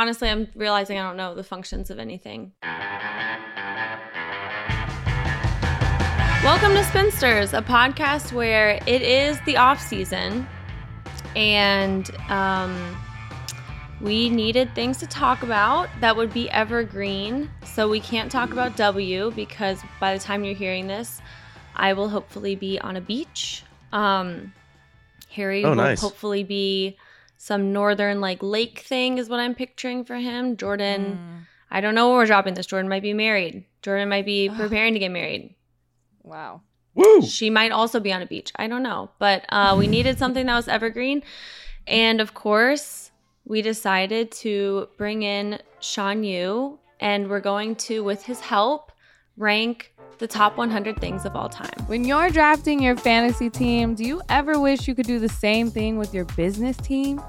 honestly, I'm realizing I don't know the functions of anything. Welcome to Spinsters, a podcast where it is the off season and um, we needed things to talk about that would be evergreen. So we can't talk about W because by the time you're hearing this, I will hopefully be on a beach. Um, Harry Oh, will nice. hopefully be some northern like lake thing is what I'm picturing for him. Jordan, Mm. I don't know where we're dropping this. Jordan might be married. Jordan might be preparing to get married. Wow. Woo! She might also be on a beach. I don't know. But uh, we needed something that was evergreen. And of course, we decided to bring in Sean Yu. And we're going to, with his help, rank the top 100 things of all time. When you're drafting your fantasy team, do you ever wish you could do the same thing with your business team?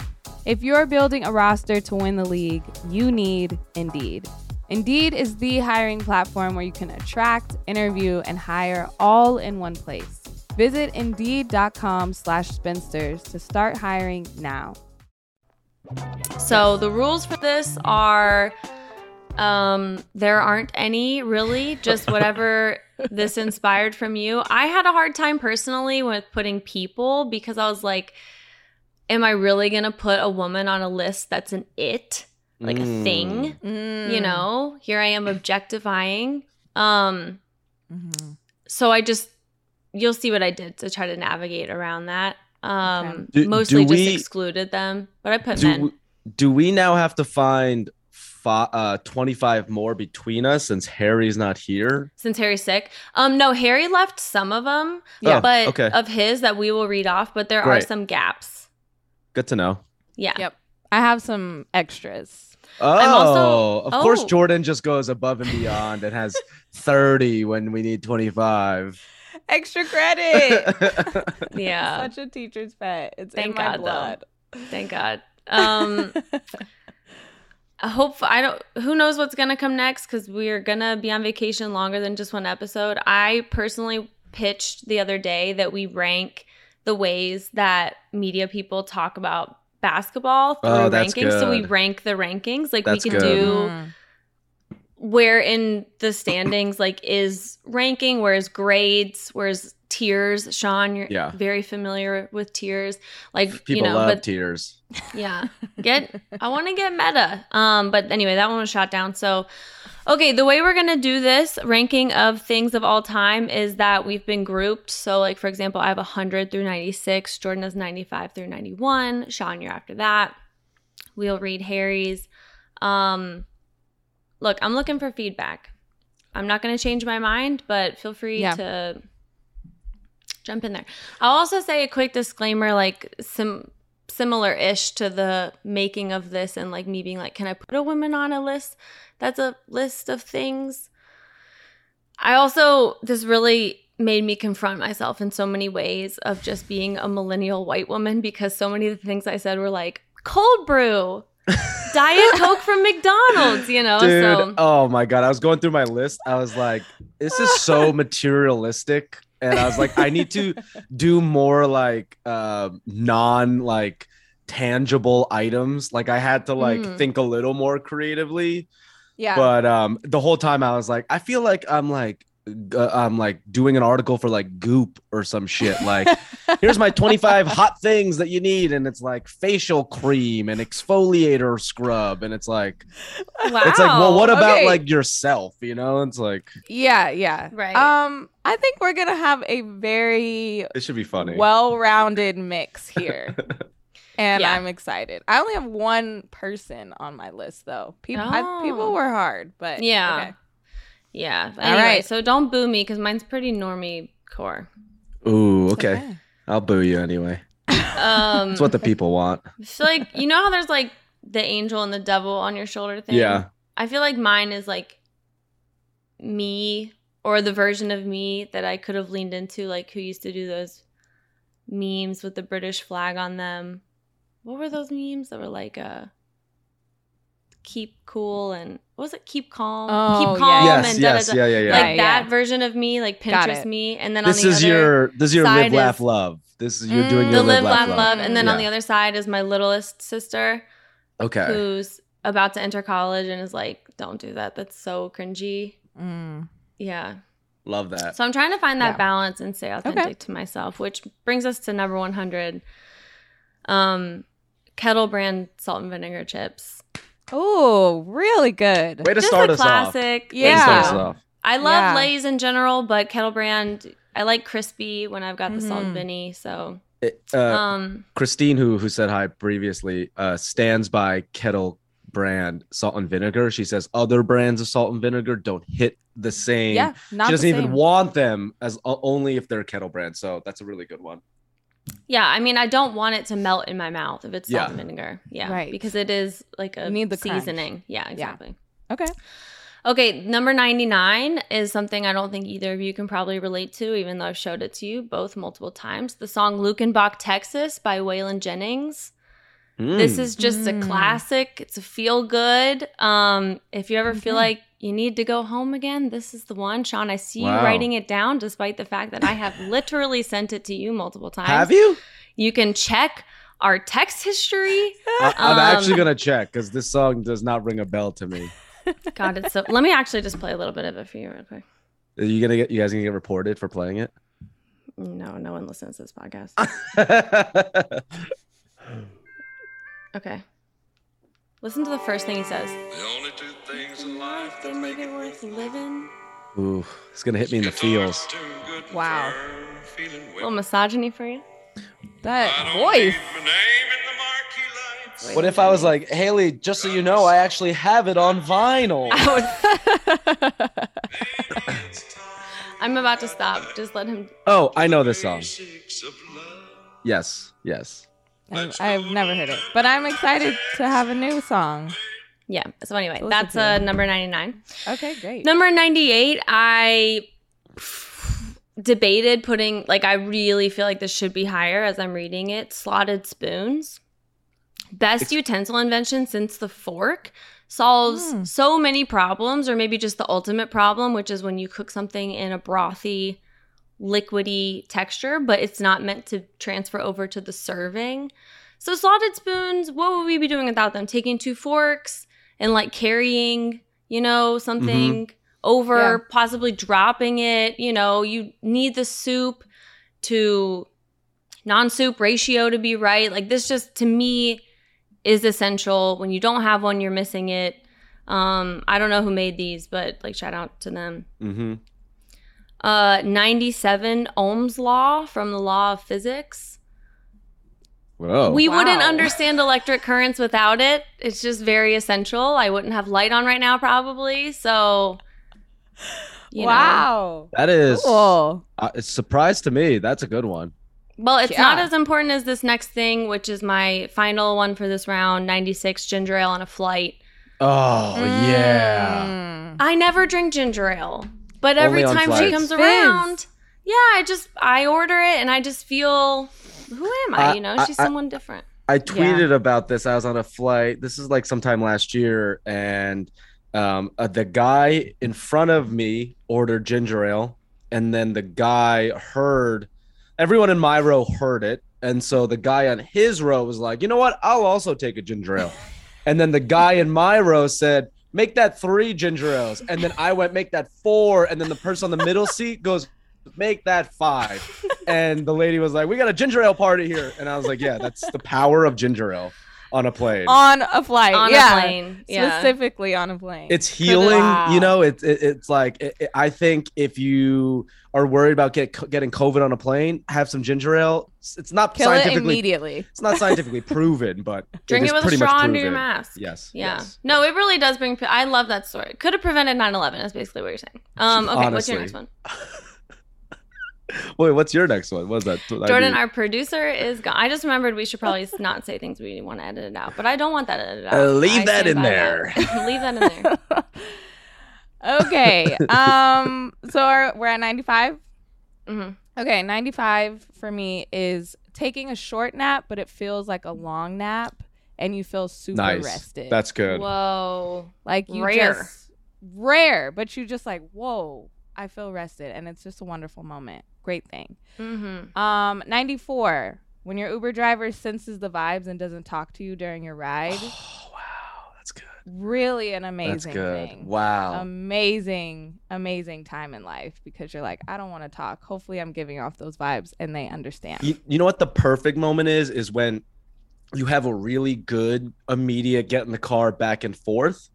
If you're building a roster to win the league, you need Indeed. Indeed is the hiring platform where you can attract, interview, and hire all in one place. Visit indeed.com slash spinsters to start hiring now. So the rules for this are um there aren't any really just whatever this inspired from you i had a hard time personally with putting people because i was like am i really gonna put a woman on a list that's an it like a Mm. thing you Mm. know here i am objectifying um Mhm. so i just you'll see what i did to try to navigate around that um Okay. Do- mostly do just we- excluded them but i put Do, men we- do we now have to find fi- uh, 25 more between us since Harry's not here? since Harry's sick. Um, no, Harry left some of them, Yeah, but okay. of his that we will read off. But there are some gaps. Good to know. Yeah, Yep. I have some extras. Oh, also- of course, oh. Jordan just goes above and beyond and has 30 when we need 25. Extra credit. yeah. Such a teacher's pet. It's Thank in my God, though. blood. Thank God. Um, I hope I don't. Who knows what's gonna come next? Because we're gonna be on vacation longer than just one episode. I personally pitched the other day that we rank the ways that media people talk about basketball through Oh, that's rankings. So we rank the rankings. Like That's we can good. do. Mm. where in the standings like is ranking where is grades whereas tiers sean you're Yeah. very familiar with tears. like People you know love but tears. yeah get i want to get meta um but anyway that one was shot down so okay the way we're gonna do this ranking of things of all time is that we've been grouped so like for example i have 100 through 96 jordan has 95 through 91 sean you're after that we'll read harry's um look i'm looking for feedback i'm not gonna change my mind but feel free Yeah. to jump in there i'll also say a quick disclaimer like sim similar-ish to the making of this and like me being like can i put a woman on a list that's a list of things i also this really made me confront myself in so many ways of just being a millennial white woman because so many of the things i said were like cold brew diet coke from mcdonald's you know Dude, so oh my God. I was going through my list. I was like, this is so materialistic. And I was like, I need to do more like uh, non like tangible items. Like I had to like Mm. think a little more creatively. Yeah. but um the whole time i was like i feel like i'm like uh, i'm like doing an article for like goop or some shit like here's my 25 hot things that you need and it's like facial cream and exfoliator scrub and it's like wow it's like well what about okay. like yourself you know it's like yeah, yeah. Right. Um, I think we're gonna have a very it should be funny well-rounded mix here. And Yeah. I'm excited. I only have one person on my list though. People I, Oh. people were hard, but Yeah. okay. Yeah. All anyway right. so don't boo me because mine's pretty normie core. Ooh It's okay. I'll boo you anyway. Um that's what the people want. I feel like you know how there's like the angel and the devil on your shoulder thing. yeah. I feel like mine is like me or the version of me that I could have leaned into, like who used to do those memes with the British flag on them. What were those memes that were like uh keep cool and what was it? Keep calm. Oh, keep yeah. calm yes and yes da, da, da. yeah yeah yeah Like Yeah, that yeah. version of me, like Got Pinterest me, and then this on the is other your this is your live side laugh is- love this is you're doing Mm. your the live, laugh, love, and then on the other side is my littlest sister, okay who's about to enter college and is like, don't do that. That's so cringy. Mm. Yeah. Love that. So I'm trying to find that Yeah. balance and stay authentic Okay. to myself, which brings us to number 100. Um, kettle brand salt and vinegar chips. Oh, really good. Way to Just start a us off. classic. Yeah. Start us off. I love Yeah. Lay's in general, but kettle brand, I like crispy when I've got the salt Mhm. and vinny. So, It- uh, um, Christine, who who said hi previously, uh, stands by kettle brand salt and vinegar. She says other brands of salt and vinegar don't hit the same. Yeah, not she doesn't even same. want them as o- only if they're kettle brand. So that's a really good one. Yeah, I mean, I don't want it to melt in my mouth if it's salt Yeah. and vinegar. Yeah. Right. Because it is like a You need the crunch. seasoning. Yeah, exactly. Okay. Okay, number 99 is something I don't think either of you can probably relate to, even though I've showed it to you both multiple times. The song Luckenbach, Texas by Waylon Jennings. This Mm. is just Mm. a classic. It's a feel good. Um, if you ever feel like you need to go home again, this is the one. Sean, I see Wow. you writing it down despite the fact that I have literally sent it to you multiple times. Have you? You can check our text history. I, I'm Um, actually gonna check because this song does not ring a bell to me. God, it's so. Let me actually just play a little bit of it for you, real quick. Are you gonna get? You guys gonna get reported for playing it? No, no one listens to this podcast. Okay. Listen to the first thing he says. The only two things in life that make make it it worth worth living. Ooh, it's gonna hit me in the feels. Wow. A little misogyny for you. That voice. What if I was like, Haley? Just so you know, I actually have it on vinyl. I'm about to stop. Just let him. Oh, I know this song. Yes, yes. I've, I've never heard it, but I'm excited to have a new song. Yeah. So anyway, Listen that's to uh, number 99. Okay, great. Number 98, I debated putting, like, I really feel like this should be higher as I'm reading it. Slotted spoons. Best Ex- utensil invention since the fork solves Hmm. so many problems, or maybe just the ultimate problem, which is when you cook something in a brothy, liquidy texture, but it's not meant to transfer over to the serving. So slotted spoons, what would we be doing without them? Taking two forks and like carrying, you know, something over, Yeah. possibly dropping it. You know, you need the soup to non-soup ratio to be right. Like this just to me is essential. When you don't have one, you're missing it. Um, I don't know who made these, but like shout out to them. Mm-hmm. Uh, 97 Ohm's law from the law of physics. Whoa. We wouldn't understand electric currents without it. It's just very essential. I wouldn't have light on right now, probably. So, you know. wow. that is Cool. uh, it's a surprise to me. That's a good one. Well, it's not as important as this next thing, which is my final one for this round 96 ginger ale on a flight. Oh yeah. Mm. I never drink ginger ale, but every Only on time she flights. comes Fizz. around, yeah, I just I order it and I just feel who am I? I- you know, I- she's I- someone different. I tweeted about this. I was on a flight. This is like sometime last year, and um, uh, the guy in front of me ordered ginger ale, and then the guy heard. Everyone in my row heard it, and so the guy on his row was like, "You know what? I'll also take a ginger ale." and then the guy in my row said, "Make that three ginger ales," and then I went, "Make that four. and then the person on the middle seat goes, "Make that five. and the lady was like, "We got a ginger ale party here," and I was like, "Yeah, that's the power of ginger ale on a plane. On a flight. on yeah. a plane. Yeah. Specifically on a plane. It's healing, Wow. you know. It's it, it's like it, it- I think if you are worried about get, getting COVID on a plane, have some ginger ale. It's, it's not Kill it immediately. it's not scientifically proven, but Drink is it with a pretty much straw under your proven. mask. Yes. Yeah. yes. No, it really does bring. I love that story. Could have prevented 9/11. Is basically what you're saying. Um. Okay. What's your next one? Wait, what's your next one? What's that? Jordan, our producer, is gone. I just remembered we should probably not say things we want to edit it out, but I don't want that edited out. Uh, leave I that in there. leave that in there. okay. Um. So our, we're at 95. hmm Okay, 95 for me is taking a short nap, but it feels like a long nap, and you feel super nice. rested. That's good. Whoa. like you rare. just rare, but you just like whoa, I feel rested, and it's just a wonderful moment. Great thing. Mm-hmm. Um, 94 when your Uber driver senses the vibes and doesn't talk to you during your ride. Oh wow, that's good. really an That's amazing good. thing. Wow. Amazing, amazing time in life because you're like, I don't want to talk. Hopefully, I'm giving off those vibes and they understand. You, you know what the perfect moment is? Is when you have a really good immediate get in the car back and forth,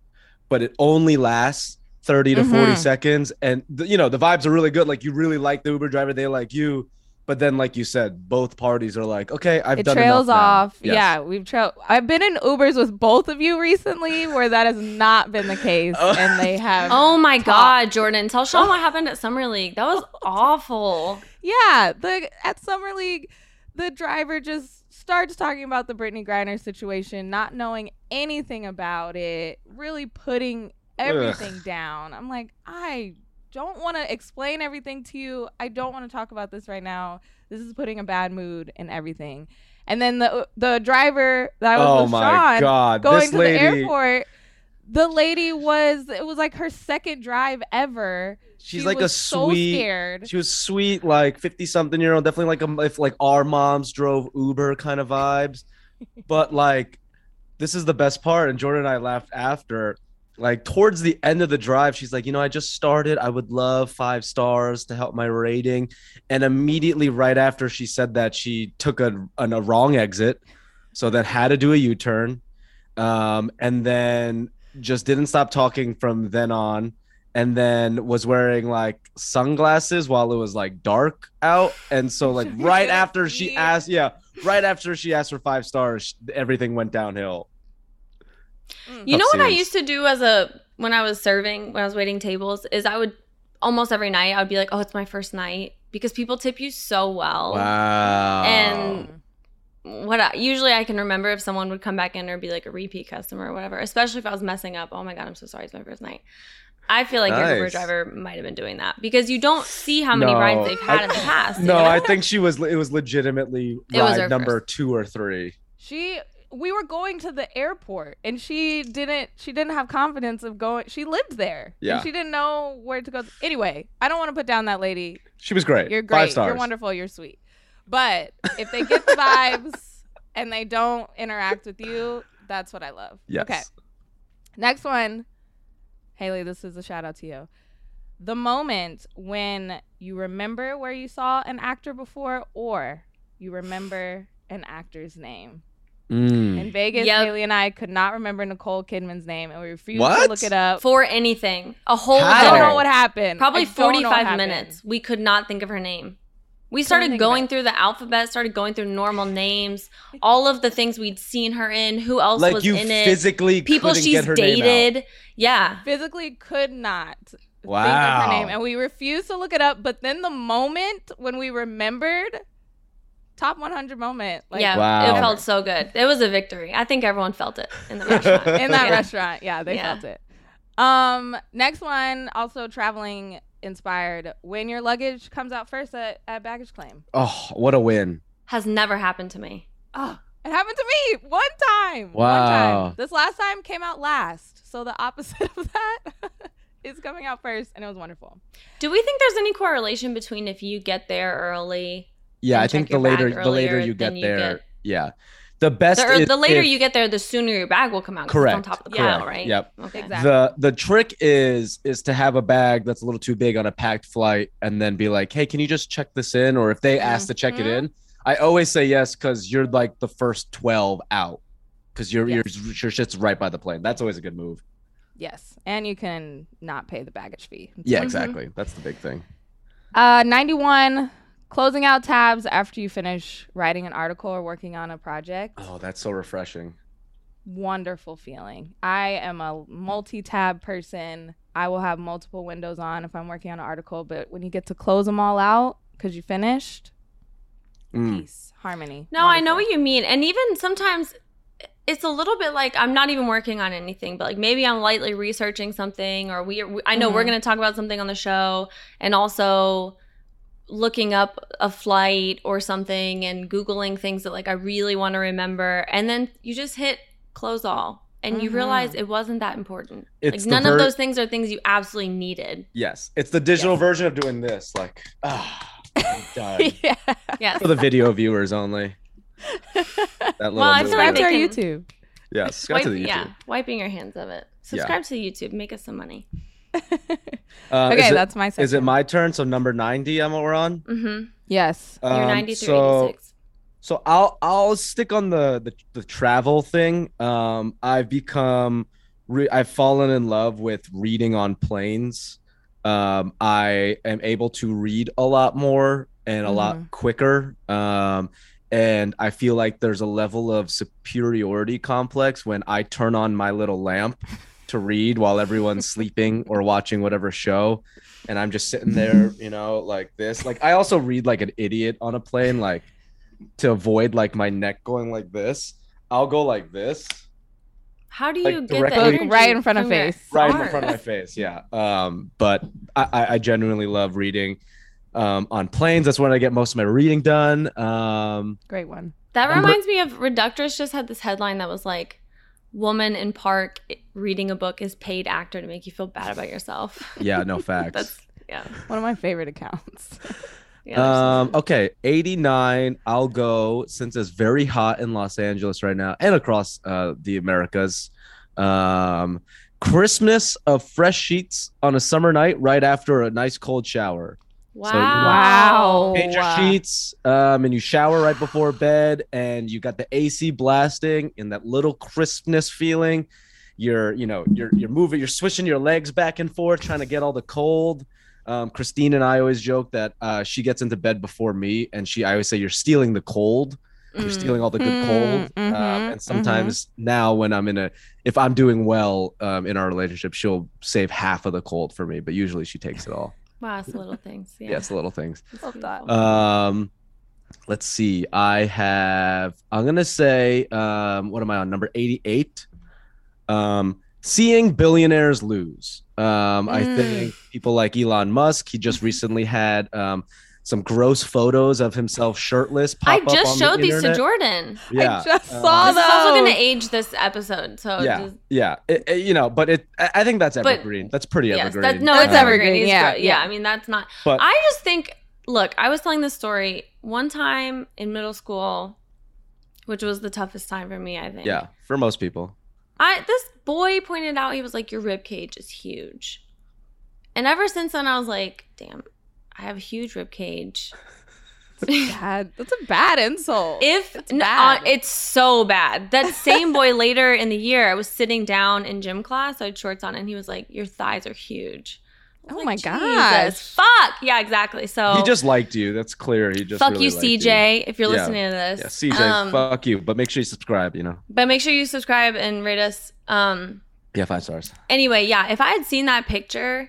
but it only lasts 30 to 40 Mhm. seconds. And the, you know, the vibes are really good. Like you really like the Uber driver, they like you. But then, like you said, both parties are like, okay, I've it done trails enough now. off. Yes. Yeah, we've trailed. I've been in Ubers with both of you recently where that has not been the case, Oh. and they have. Oh my Top. God, Jordan! Tell Sean what happened at Summer League. That was awful. Yeah, the at Summer League, the driver just starts talking about the Brittney Griner situation, not knowing anything about it, really putting everything down. I'm like, I don't want to explain everything to you. I don't want to talk about this right now. This is putting a bad mood and everything. And then the uh, the driver that was Oh with Sean God. going this to lady, the airport. The lady was it was like her second drive ever. she's She like a was so sweet, scared. she was sweet, like 50 something year old, definitely like a, if like our moms drove Uber kind of vibes. but like, this is the best part. And Jordan and I laughed after. Like towards the end of the drive, she's like, you know, I just started. I would love five stars to help my rating. And immediately right after she said that, she took a, an, a wrong exit. So that had to do a U turn. Um, and then just didn't stop talking from then on and then was wearing like sunglasses while it was like dark out and so like right after she asked yeah right after she asked for five stars everything went downhill Mm. You know what I used to do as a when I was serving when I was waiting tables is I would almost every night I would be like, oh, it's my first night because people tip you so well. wow And what I, usually I can remember if someone would come back in or be like a repeat customer or whatever, especially if I was messing up. Oh my god, I'm so sorry, it's my first night. I feel like your Uber driver might have been doing that because you don't see how many No, rides they've had I- in the past. you no know? i think she was it was legitimately It ride her number two or three She we were going to the airport and she didn't she didn't have confidence of going she lived there. Yeah. And she didn't know where to go. Anyway, I don't want to put down that lady. she was great You're five great. stars You're wonderful. You're sweet. But if they get the vibes and they don't interact with you, that's what I love. yes Okay. Next one. Haley, this is a shout out to you. The moment when you remember where you saw an actor before or you remember an actor's name. Mm. In Vegas, Yep. Haley and I could not remember Nicole Kidman's name and we refused to look it up. for anything, a whole I don't know what happened. probably I don't know what 45 minutes. We could not think of her name. We started going through the alphabet, started going through normal names, all of the things we'd seen her in, who else like was you in it, physically people she's get her dated. Yeah. Physically could not think of Wow. her name. And we refused to look it up. But then the moment when we remembered, top 100 moment. Like, yeah, Wow. it felt so good. It was a victory. I think everyone felt it in the restaurant. in that Yeah. restaurant. Yeah, they Yeah. felt it. Um, next one, also traveling inspired. When your luggage comes out first at, at baggage claim. oh what a win Has never happened to me. Oh, it happened to me one time. One Wow. time. This last time came out last. So the opposite of that is coming out first, and it was wonderful. Do we think there's any correlation between if you get there early? Yeah i think the later the later you get than you there get- yeah the best The, is the later if- you get there, the sooner your bag will come out. Correct. It's on top of the Yeah. pile, right? Yep. Okay. Exactly. the the trick is is to have a bag that's a little too big on a packed flight and then be like hey can you just check this in or if they ask to check it Mhm. in i always say yes because you're like the first 12 out because your Yes. your your shit's right by the plane that's always a good move Yes, and you can not pay the baggage fee. yeah Mhm. exactly that's the big thing Uh, 91, closing out tabs after you finish writing an article or working on a project. oh that's so refreshing Wonderful feeling. I am a multi tab person. I will have multiple windows on if I'm working on an article, but when you get to close them all out because you finished, Mm. peace, harmony. No, I know what you mean. And even sometimes it's a little bit like I'm not even working on anything, but like maybe I'm lightly researching something or we, we I know we're Mhm. going to talk about something on the show and also looking up a flight or something and googling things that like I really want to remember and then you just hit close all and you Mhm. realize it wasn't that important. It's like none ver- of those things are things you absolutely needed. yes it's the digital Yes. version of doing this like ah I'm yeah. Yes. for the video viewers only that little Well, I move feel like Subscribe to our YouTube. Yeah, subscribe to the YouTube. yeah, wiping your hands of it. Subscribe to the YouTube. Make us some money. Uh, okay, it- that's my section. Is it my turn? So number ninety, I'm what we're on. Mm-hmm. Yes. You're Um, 90 through so, 86. So I'll I'll stick on the the, the travel thing. Um, I've become re- I've fallen in love with reading on planes. Um, I am able to read a lot more and a lot quicker. Um, and I feel like there's a level of superiority complex when I turn on my little lamp to read while everyone's sleeping or watching whatever show. And I'm just sitting there, you know, like this. Like I also read like an idiot on a plane, like to avoid like my neck going like this. I'll go like this, How do like, you get the directly- energy Right in front of face. right in front of my face. Yeah. Um, but I, I, I genuinely love reading um, on planes. That's when I get most of my reading done. Um, Great one. That reminds me of Reductress just had this headline that was like, "Woman in park reading a book is paid actor to make you feel bad about yourself." yeah, no facts. That's yeah. One of my favorite accounts. yeah Um, okay, 89. I'll go since it's very hot in Los Angeles right now and across uh, the Americas. Um, Christmas of fresh sheets on a summer night right after a nice cold shower. Wow. So, you know- Wow. Change your sheets, um, and you shower right before bed, and you got the AC blasting and that little crispness feeling. You're, you know, you're you're moving, you're switching your legs back and forth, trying to get all the cold. Um, Christine and I always joke that uh, she gets into bed before me, and she I always say you're stealing the cold. You're Mm. stealing all the good Mm, cold. mhm, um, and sometimes now, when I'm in a, if I'm doing well um, in our relationship, she'll save half of the cold for me, but usually she takes it all. Wow, it's the little things. Yeah. Yeah, it's the little things. It's Love that. beautiful. Um, let's see. I have. I'm gonna say. Um, what am I on? Number 88. Um, seeing billionaires lose. Um, I Mm. think people like Elon Musk. He just recently had um some gross photos of himself shirtless. Pop I up just on showed the these to. Jordan. Yeah, I just um, saw This is also going to age this episode, so yeah, just, yeah. It- it- you know, but it. I I think that's But- evergreen. that's pretty yes, evergreen. that, no, it's Um, evergreen. evergreen, yeah, yeah, yeah. I mean that's not. But I just think, look, I was telling this story one time in middle school, which was the toughest time for me. I think. yeah, for most people. I this boy pointed out he was like, your rib cage is huge, and ever since then I was like, damn, I have a huge rib cage. Bad. That's a bad insult. If It's n- bad. uh, it's so bad. That same boy later in the year, I was sitting down in gym class. I had shorts on, and he was like, "Your thighs are huge." Oh like, my "Jesus, gosh. Fuck. Yeah, exactly. So He just liked you. That's clear. He just fuck really you, liked CJ, if you're Yeah. listening to this. Yeah, CJ, Um, fuck you. But make sure you subscribe. You know. But make sure you subscribe and rate us. Um. Yeah, five stars. Anyway, yeah. If I had seen that picture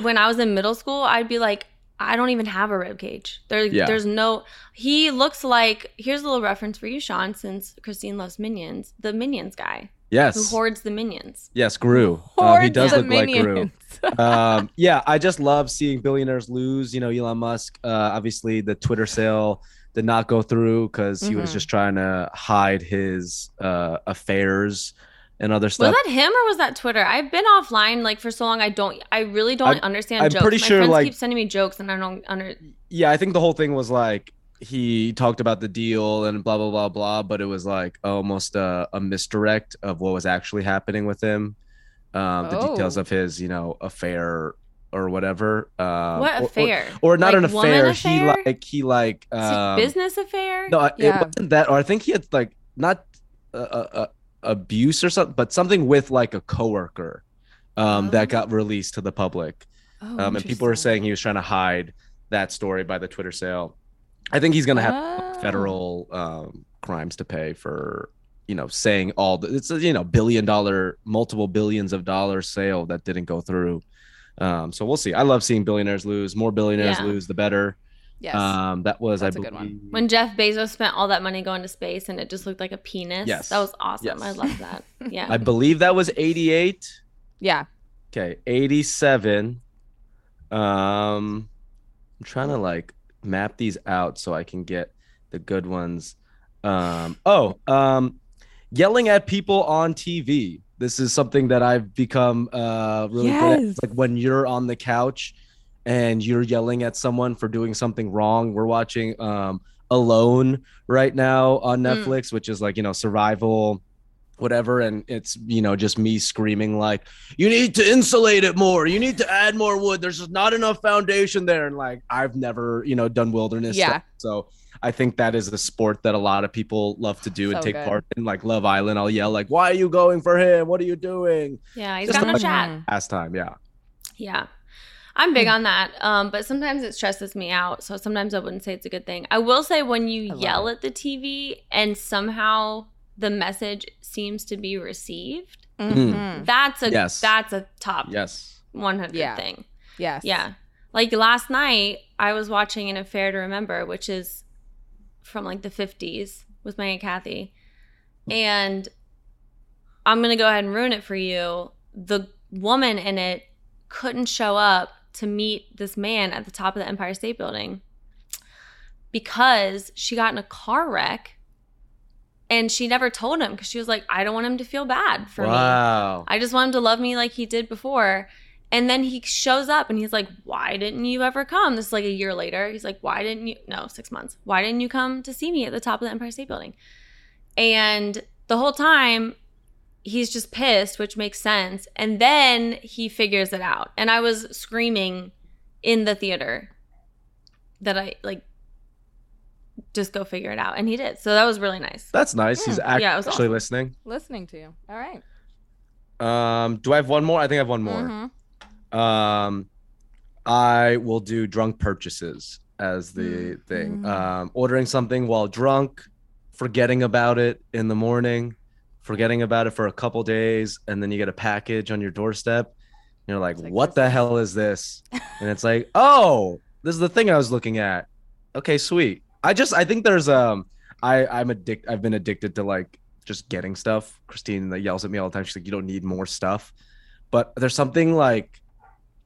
when I was in middle school, I'd be like, I don't even have a rib cage. There, Yeah. there's no. He looks like. Here's a little reference for you, Sean, since Christine loves Minions. The Minions guy Yes. who hoards the Minions. Yes, Gru. Um, he does of look like Gru. minions. Um, yeah, I just love seeing billionaires lose. You know, Elon Musk. Uh, obviously, the Twitter sale did not go through because he was Mhm. just trying to hide his uh, affairs and other stuff. Was that him or was that Twitter? I've been offline like for so long. I don't. I really don't I'm- understand I'm jokes. pretty My sure, friends like- keep sending me jokes, and I don't under. yeah, I think the whole thing was like he talked about the deal and blah blah blah blah, but it was like almost a, a misdirect of what was actually happening with him. Um, the details Oh. of his, you know, affair or whatever. Um, what or- or- affair? Or, not Like, an affair. affair? He like he like um, business affair. No, Yeah. it wasn't that. Or I think he had like not uh, uh, abuse or something, but something with like a coworker um, that Oh. got released to the public. Oh, Um, and people interesting. saying he was trying to hide that story by the Twitter sale. I think he's gonna have Oh. federal um, crimes to pay for you know saying all the it's a you know billion dollar multiple billions of dollars sale that didn't go through. Um, so we'll see. I love seeing billionaires lose. More billionaires Yeah. lose, the better. Yes. Um, that was That's I a good one. when Jeff Bezos spent all that money going to space and it just looked like a penis. Yes. that was awesome. Yes. I love that. Yeah. I believe that was 88. yeah. Okay, 87. Um I'm trying to like map these out so I can get the good ones. Um oh, um yelling at people on TV. This is something that I've become uh really good Yes. at. Like when you're on the couch and you're yelling at someone for doing something wrong. We're watching um Alone right now on Mm. Netflix, which is like, you know, survival whatever and it's you know just me screaming like you need to insulate it more you need to add more wood there's just not enough foundation there and like i've never you know done wilderness Yeah. stuff. so i think that is a sport that a lot of people love to do and take good. part in like love island i'll yell like why are you going for him what are you doing Yeah, he's Just got no chat. Mhm. pastime yeah Yeah. I'm big on that. Um, but sometimes it stresses me out. So sometimes I wouldn't say it's a good thing. I will say when you yell it. at the TV and somehow the message seems to be received, Mhm. that's a Yes. that's a top yes 100 Yeah. thing. Yes. Yeah. Like last night, I was watching An Affair to Remember, which is from like the 50s with my Aunt Kathy. And I'm going to go ahead and ruin it for you. The woman in it couldn't show up to meet this man at the top of the Empire State Building because she got in a car wreck and she never told him because she was like, I don't want him to feel bad for me. I just want him to love me like he did before. And then he shows up and he's like, Why didn't you ever come? This is like a year later. He's like, Why didn't you? No, six months. Why didn't you come to see me at the top of the Empire State Building? And the whole time, he's just pissed, which makes sense. And then he figures it out. And I was screaming in the theater that I like, just go figure it out. And he did. So that was really nice. that's nice he's act- yeah, actually awesome. listening Listening to you. All right. um do i have one more i think i have one more Mhm. um i will do drunk purchases as the Mm. thing Mm. um ordering something while drunk forgetting about it in the morning forgetting about it for a couple days and then you get a package on your doorstep. And you're like, like what the hell is this? And it's like oh this is the thing i was looking at. Okay sweet. I just i think there's um i i'm addict i've been addicted to like just getting stuff. Christine that yells at me all the time. She's like you don't need more stuff. But there's something like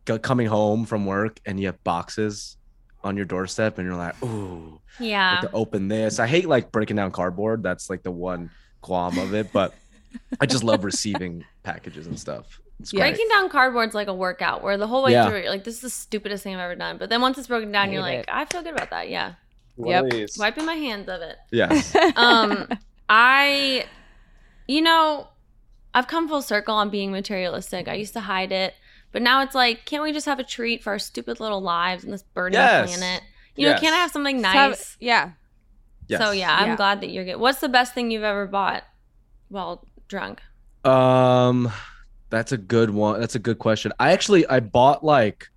coming home from work and you have boxes on your doorstep and you're like ooh Yeah. to open this. I hate like breaking down cardboard. That's like the one qualm of it but i just love receiving packages and stuff it's great Breaking down cardboard's like a workout where the whole way Yeah. through you're like, this is the stupidest thing I've ever done. But then once it's broken down, you're Hate like, it. I feel good about that. Yeah. Yep. Wiping my hands of it. yes Um, I, you know, I've come full circle on being materialistic. I used to hide it, but now it's like, can't we just have a treat for our stupid little lives in this burning Yes. planet? You know, can't I have something Just have- nice? yeah. Yes. So yeah, I'm Yeah. glad that you're good. What's the best thing you've ever bought while drunk? Um, that's a good one. That's a good question. I actually I bought like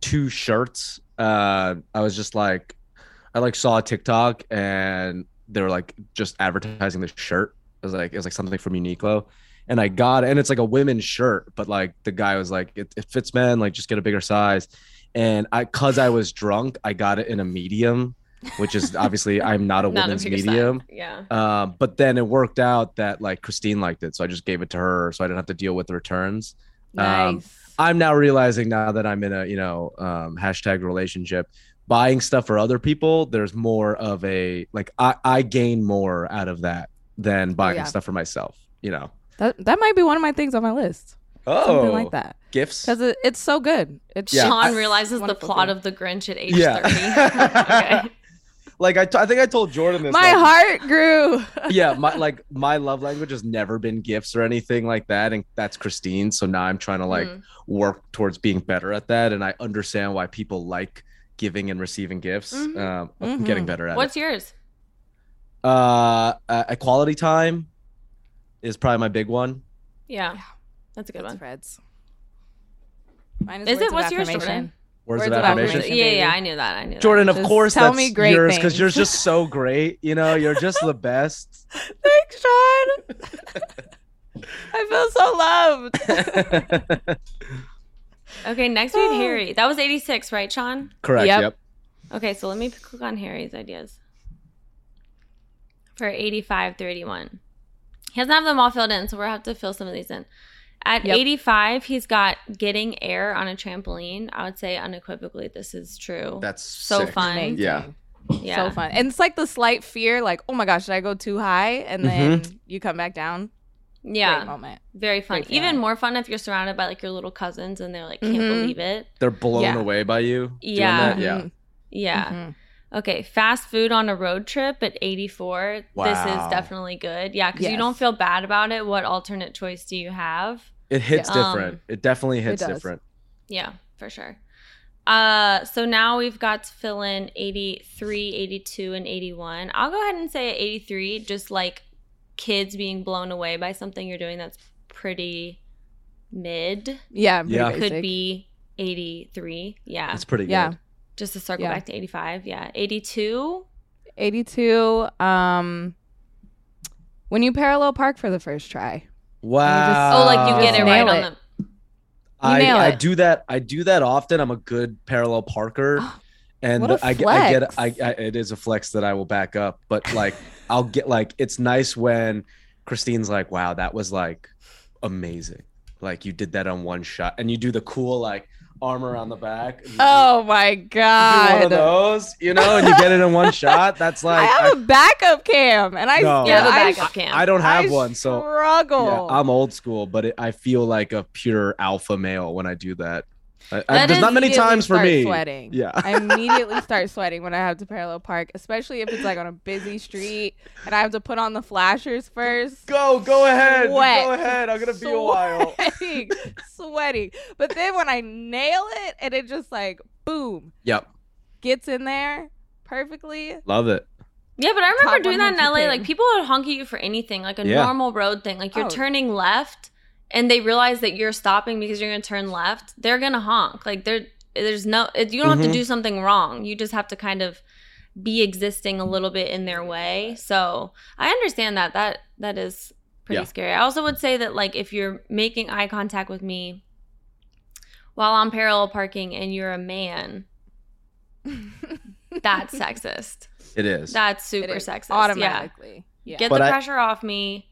two shirts. Uh, I was just like, I like saw a TikTok and they were like just advertising this shirt. It was like it was like something from Uniqlo, and I got it. And it's like a women's shirt, but like the guy was like, it, it fits men. Like just get a bigger size. And I, cause I was drunk, I got it in a medium, which is obviously I'm not a Not women's of your size. medium. Yeah. Uh, but then it worked out that like Christine liked it, so I just gave it to her, so I didn't have to deal with the returns. Um, Nice. I'm now realizing now that I'm in a you know um, hashtag relationship, buying stuff for other people. There's more of a like I I gain more out of that than buying yeah. stuff for myself. You know. that that might be one of my things on my list. Oh, Something like that. Gifts. Because it, it's so good. It's Yeah, Sean I- realizes the plot thing. of The Grinch at age Yeah. 30. okay. like I, t- I think I told Jordan this. my like, heart grew. yeah, my like my love language has never been gifts or anything like that, and that's Christine. So now I'm trying to like Mm. work towards being better at that, and I understand why people like giving and receiving gifts. Mhm. Um, I'm getting Mhm. better at What's yours? it. Uh, uh, equality time is probably my big one. Yeah. Yeah. That's a good That's one. Fred's. Mine Is words it? What's yours, affirmation. Jordan? Words, Words of of affirmation. affirmation. Yeah, yeah, I knew that. I knew that. Jordan, of Just course, tell that's me great yours because things. you're just so great. You know, you're just the best. Thanks, Sean. I feel so loved. Okay, next we had ah. Harry. That was 86, right, Sean? Correct. Yep. Yep. Okay, so let me click on Harry's ideas for 85 through 81. He doesn't have them all filled in, so we'll have to fill some of these in. At Yep. 85, he's got getting air on a trampoline. I would say unequivocally this is true. That's So sick. fun. Amazing. Yeah. yeah. So fun. And it's like the slight fear, like, oh my gosh, should I go too high? And then you come back down. Great Yeah. moment. Very fun. Great Even more fun if you're surrounded by like your little cousins and they're like, can't Mhm. believe it. They're blown Yeah. away by you. doing Yeah. that? Yeah. Yeah. Mhm. Okay, fast food on a road trip at 84. This is definitely good. Yeah, because you don't feel bad about it. What alternate choice do you have? It hits Yeah. different. Um, it definitely hits does. different. Yeah, for sure. Uh, so now we've got to fill in 83, 82, and 81. I'll go ahead and say 83, just like kids being blown away by something you're doing that's pretty mid. Yeah, pretty Yeah. Could be 83. Yeah. It's pretty good. Yeah. Just to circle Yeah. back to 85. Yeah. 82. 82. Um, when you parallel park for the first try. Wow. Oh, like you get it right nail on it. the. I, nail I it. do that. I do that often. I'm a good parallel parker, and What a I, get- I get. I, flex. I it is a flex that I will back up. But like, I'll get like it's nice when Christine's like, "Wow, that was like amazing. Like you did that on one shot, and you do the cool like armor on the back. and do- Oh my you do one god. of those, you know, and you get it in one shot. That's like I have a backup cam, and I No. You have a I, backup cam. I don't have I one, so struggle. yeah, I'm old school, but it, I feel like a pure alpha male when I do that. I, I- there's not many times for me. Sweating. Yeah. I immediately start sweating when I have to parallel park, especially if it's like on a busy street and I have to put on the flashers first. Go, go ahead. Sweat. Go ahead. I'm gonna be a while. Sweating, sweating. But then when I nail it and it just like boom Yep. gets in there perfectly. Love it. Yeah, but I remember Top doing that in LA. pin. Like people would honk at you for anything, like a Yeah. normal road thing. Like you're Oh. turning left and they realize that you're stopping because you're going to turn left. They're going to honk. Like there there's no it, you don't have Mhm. to do something wrong. You just have to kind of be existing a little bit in their way. So, I understand that. That that is pretty Yeah. scary. I also would say that like if you're making eye contact with me while I'm parallel parking and you're a man, that's sexist. It is. That's super is sexist. Yeah. automatically. Yeah. Get But the I- pressure off me.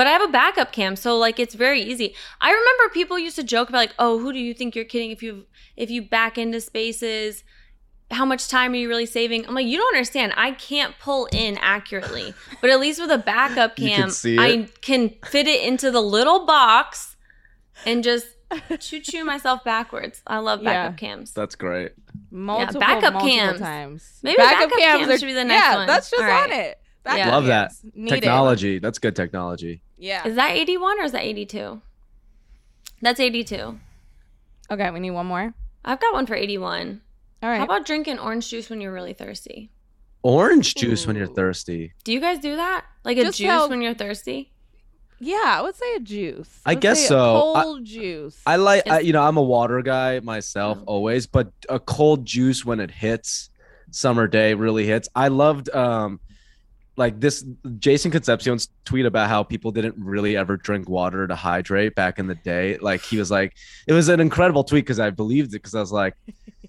But I have a backup cam, so like it's very easy. I remember people used to joke about like, "Oh, who do you think you're kidding if you if you back into spaces? How much time are you really saving?" I'm like, "You don't understand. I can't pull in accurately, but at least with a backup You can cam, see I can fit it into the little box and just choo choo myself backwards. I love backup cams. That's great. multiple backup multiple cams. times. Maybe backup cams should be the next yeah, one. that's just All right. on it. Backup Yeah. Love that. cams. Need it. Technology. That's good technology. Yeah. Is that 81 or is that 82? That's 82. Okay, we need one more. I've got one for 81. All right. How about drinking orange juice when you're really thirsty? Orange juice when you're thirsty. Do you guys do that? Like a Just juice how- when you're thirsty? yeah, I would say a juice. I would guess say a so. I- Cold juice. I like, I, you know, I'm a water guy myself Oh. always, but a cold juice when it hits, summer day really hits. I loved, um, like this Jason Concepcion's tweet about how people didn't really ever drink water to hydrate back in the day. Like he was like, it was an incredible tweet because I believed it because I was like,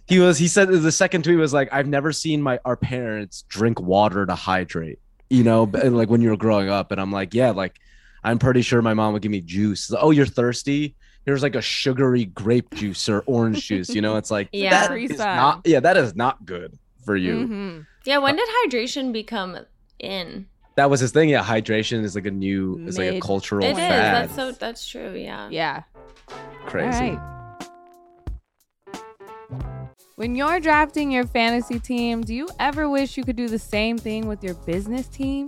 he was, he said the second tweet was like, I've never seen my our parents drink water to hydrate, you know, and like when you were growing up, and I'm like, yeah, like I'm pretty sure my mom would give me juice. Oh, you're thirsty? Here's like a sugary grape juice or orange juice. You know, it's like Yeah. that is not. Yeah, that is not good for you. Mhm. Yeah, when did hydration become in? That was his thing. Yeah, hydration is like a new. It's like a Mid- cultural It is. fad. That's so that's true, yeah. Yeah. Crazy. All right. When you're drafting your fantasy team, do you ever wish you could do the same thing with your business team?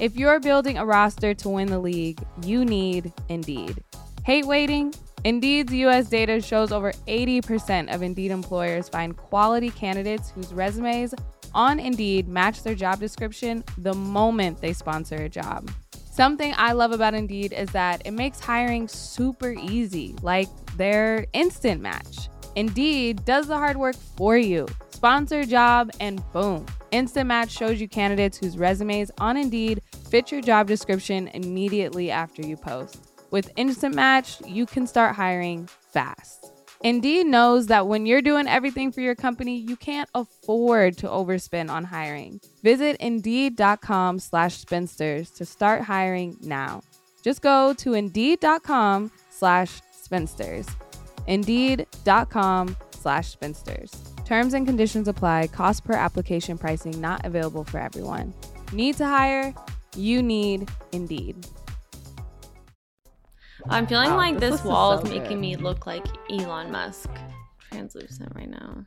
If you're building a roster to win the league, you need Indeed. Hate waiting? Indeed's US data shows over 80% of Indeed employers find quality candidates whose resumes on Indeed match their job description the moment they sponsor a job. Something I love about Indeed is that it makes hiring super easy, like their instant match. Indeed does the hard work for you. Sponsor job and boom. Instant Match shows you candidates whose resumes on Indeed fit your job description immediately after you post. With Instant Match, you can start hiring fast. Indeed knows that when you're doing everything for your company, you can't afford to overspend on hiring. Visit Indeed.com slash spinsters to start hiring now. Just go to Indeed.com slash spinsters. Indeed.com slash spinsters. Terms and conditions apply. Cost per application pricing not available for everyone. Need to hire? You need Indeed. I'm feeling Wow, like this this list is wall so is making good. me look like Elon Musk translucent right now.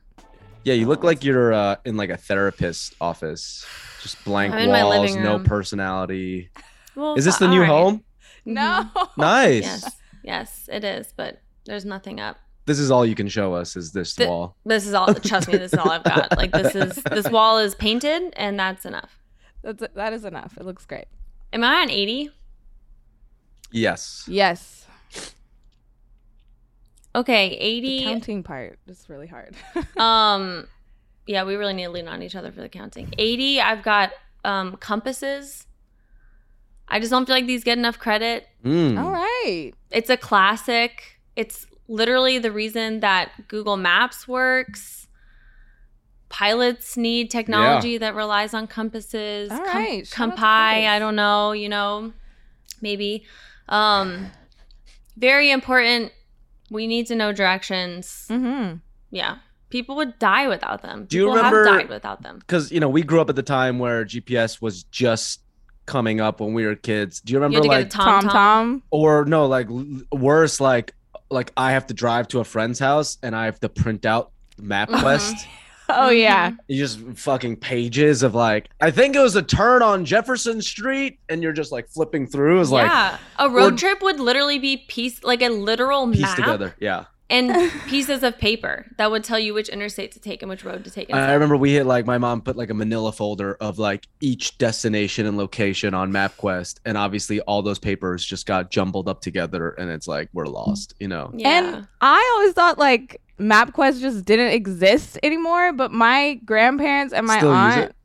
Yeah, you look like you're uh, in like a therapist office. Just blank I'm walls, no personality. Well, Is this the new all right. home? No. Nice. Yes, yes, it is. But there's nothing up. This is all you can show us is this The- wall. This is all. Trust me, this is all I've got. Like this is this wall is painted, and that's enough. That's that is enough. It looks great. Am I on eighty? Yes. Yes. Okay, The eighty. counting part is really hard. Um, yeah, we really need to lean on each other for the counting. 80, I've got um compasses. I just don't feel like these get enough credit. Mm. All right. It's a classic. It's literally the reason that Google Maps works. Pilots need technology that relies on compasses. All Com- right, shout out Compi, I don't know, you know, maybe. Um, very important. We need to know directions. Mm-hmm. Yeah. People would die without them. Do you People remember- have died without them. Because you know we grew up at the time where GPS was just coming up when we were kids. Do you You remember to like get a TomTom or no like worse like like I have to drive to a friend's house and I have to print out MapQuest. Mhm. Oh mm-hmm. yeah. You just fucking pages of like I think it was a turn on Jefferson Street and you're just like flipping through. It was like yeah, a road trip would literally be piece like a literal pieced map together. Yeah. and pieces of paper that would tell you which interstate to take and which road to take. And I remember we hit like my mom put like a manila folder of like each destination and location on MapQuest and obviously all those papers just got jumbled up together and it's like we're lost, you know. yeah. And I always thought like MapQuest just didn't exist anymore, but my grandparents and my Still aunt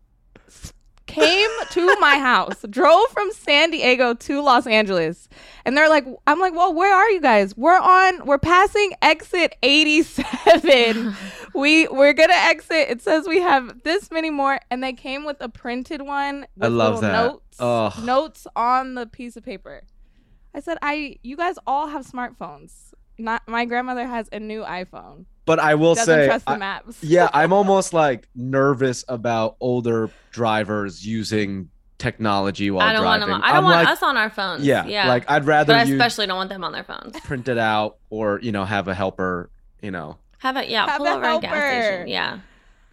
came to my house, drove from San Diego to Los Angeles. And they're like, I'm like, well, where are you guys? We're on, we're passing exit 87. we we're gonna exit. It says we have this many more, and they came with a printed one. I love that. Notes, Ugh. notes on the piece of paper. I said, I you guys all have smartphones. Not my grandmother has a new iPhone. But I will Doesn't say trust the I- maps. yeah, I'm almost like nervous about older drivers using technology while I don't want driving. them. I don't I'm want like, us on our phones. Yeah, yeah. like I'd rather but I especially don't want them on their phones. print it out or you know have a helper. You know, Have it, yeah. Have pull a over at a gas helper. station. Yeah,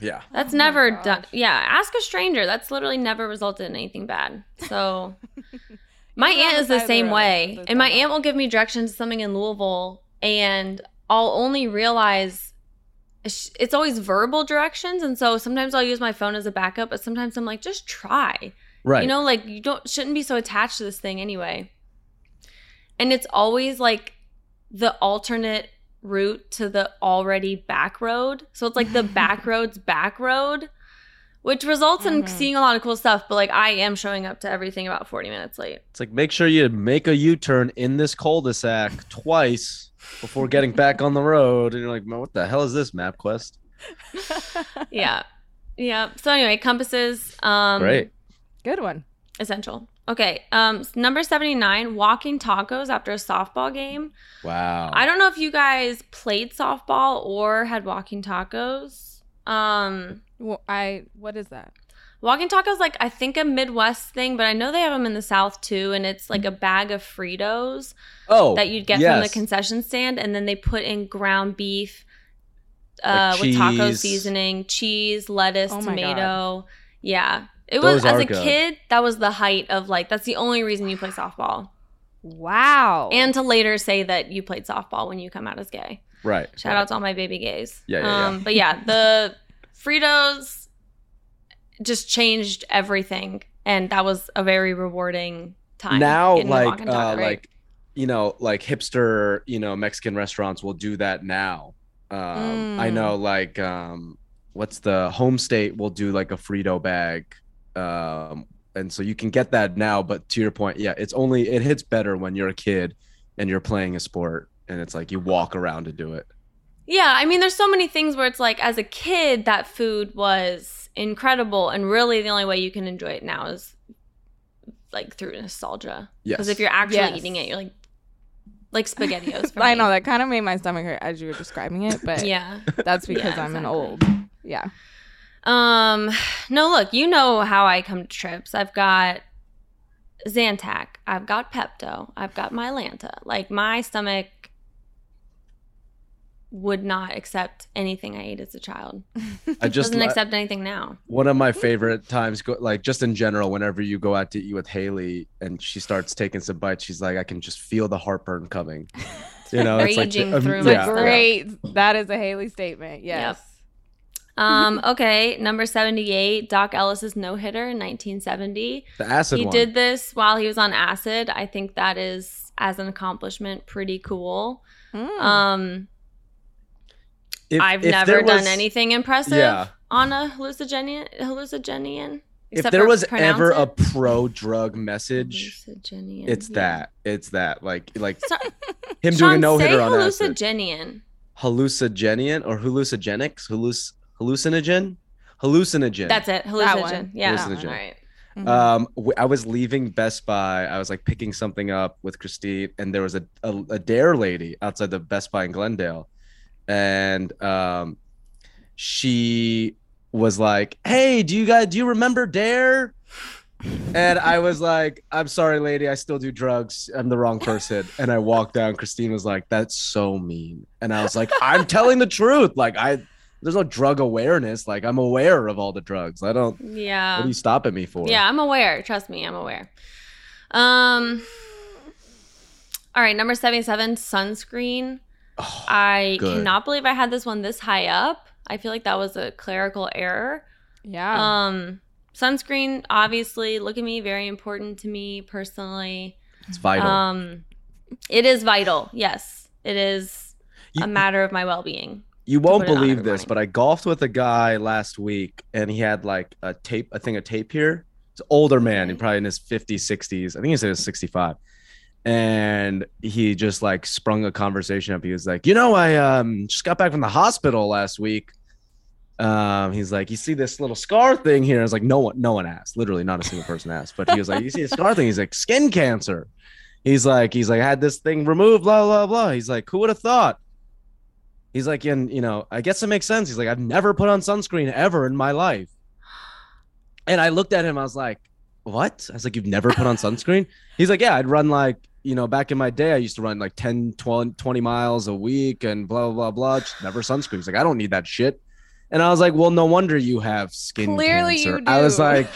yeah. that's Oh never done. Yeah, ask a stranger. That's literally never resulted in anything bad. So. My aunt is the side of the same way. And my aunt will give me directions to something in Louisville, and I'll only realize it's it's always verbal directions. And so sometimes I'll use my phone as a backup, but sometimes I'm like, just try. Right. You know, like you don't shouldn't be so attached to this thing anyway. And it's always like the alternate route to the already back road. So it's like the back road's back road, which results in Mhm. seeing a lot of cool stuff. But like I am showing up to everything about 40 minutes late. It's like make sure you make a U-turn in this cul-de-sac twice before getting back on the road. And you're like, what the hell is this MapQuest? yeah. Yeah. So anyway, compasses. Um Great. Good one. essential. Okay. Um number 79, walking tacos after a softball game. Wow. I don't know if you guys played softball or had walking tacos. Um Well, I what is that? Walking tacos like I think a Midwest thing, but I know they have them in the South too and it's like a bag of Fritos oh, that you'd get from the concession stand and then they put in ground beef uh Like with taco seasoning, cheese, lettuce, Oh my tomato. Yeah. It Those was as a good. kid, that was the height of like that's the only reason you play softball. Wow. And to later say that you played softball when you come out as gay. Right. Shout out to all my baby gays. Yeah, yeah, um, But yeah, the Fritos just changed everything, and that was a very rewarding time. now like uh talk. like you know like hipster you know mexican restaurants will do that now um i Mm. know like um what's the home state will do like a frito bag um and so you can get that now but to your point yeah it's only it hits better when you're a kid and you're playing a sport and it's like you walk around to do it Yeah, I mean, there's so many things where it's like, as a kid, that food was incredible, and really, the only way you can enjoy it now is like through nostalgia. yes Because if you're actually Yes. eating it, you're like, like Spaghettios. For I me. know that kind of made my stomach hurt as you were describing it, but Yeah. that's because Yeah, I'm an old. Yeah. Um, no, look, you know how I come to trips. I've got Zantac, I've got Pepto, I've got Mylanta. Like my stomach would not accept anything I ate as a child. I just Doesn't li- accept anything now. one of my favorite times go, like just in general whenever you go out to eat with haley and she starts taking some bites she's like i can just feel the heartburn coming you know it's like Raging the- um, through But Yeah. great. That is a Haley statement. Yes. Um, okay, number 78, Dock Ellis's no hitter in 1970. the acid he one. did this while he was on acid. I think that is, as an accomplishment, pretty cool. Mm. Um, If- I've if never done was- anything impressive Yeah. on a hallucinogen. hallucinogenian. if there was pronounce ever a pro drug message hallucinogenian. it's yeah. that it's that like like So- him Sean, doing a no-hitter say on acid hallucinogenian. hallucinogenic or hallucinogenics halluc- hallucinogen hallucinogen That's it. That Hallucinogen. one. Yeah. Hallucinogen. All right. Mhm. um w- i was leaving best buy i was like picking something up with christine and there was a, a, a dare lady outside the best buy in glendale and um she was like hey do you guys do you remember dare and i was like i'm sorry lady i still do drugs i'm the wrong person and i walked down christine was like that's so mean and i was like i'm telling the truth like i there's no drug awareness like i'm aware of all the drugs i don't Yeah. what are you stopping me for Yeah, I'm aware. Trust me, I'm aware. Um All right, number 77, sunscreen. Oh, I good. cannot believe I had this one this high up. I feel like that was a clerical error. yeah. Um sunscreen obviously, look at me, very important to me personally. it's vital Um it is vital. Yes. It is You- a matter of my well-being. You won't put it on believe this, morning. but I golfed with a guy last week and he had like a tape, a thing of tape here. It's an older man, he Okay. probably in his 50s, 60s. I think he said he was 65. And he just like sprung a conversation up. He was like, You know, I um just got back from the hospital last week. Um, he's like, You see this little scar thing here? I was like, No one, no one asked. Literally, not a single person asked. But he was like, You see the scar thing? He's like, Skin cancer. He's like, he's like, I had this thing removed, blah, blah, blah. He's like, Who would have thought? He's like, and you know, I guess it makes sense. He's like, I've never put on sunscreen ever in my life. And I looked at him, I was like, What? I was like, You've never put on sunscreen? He's like, Yeah, I'd run like, you know, back in my day, I used to run like 10, 12, 20 miles a week and blah, blah, blah, blah. Just never sunscreens. Like, I don't need that shit. And I was like, Well, no wonder you have skin Clearly cancer. you do. I was like,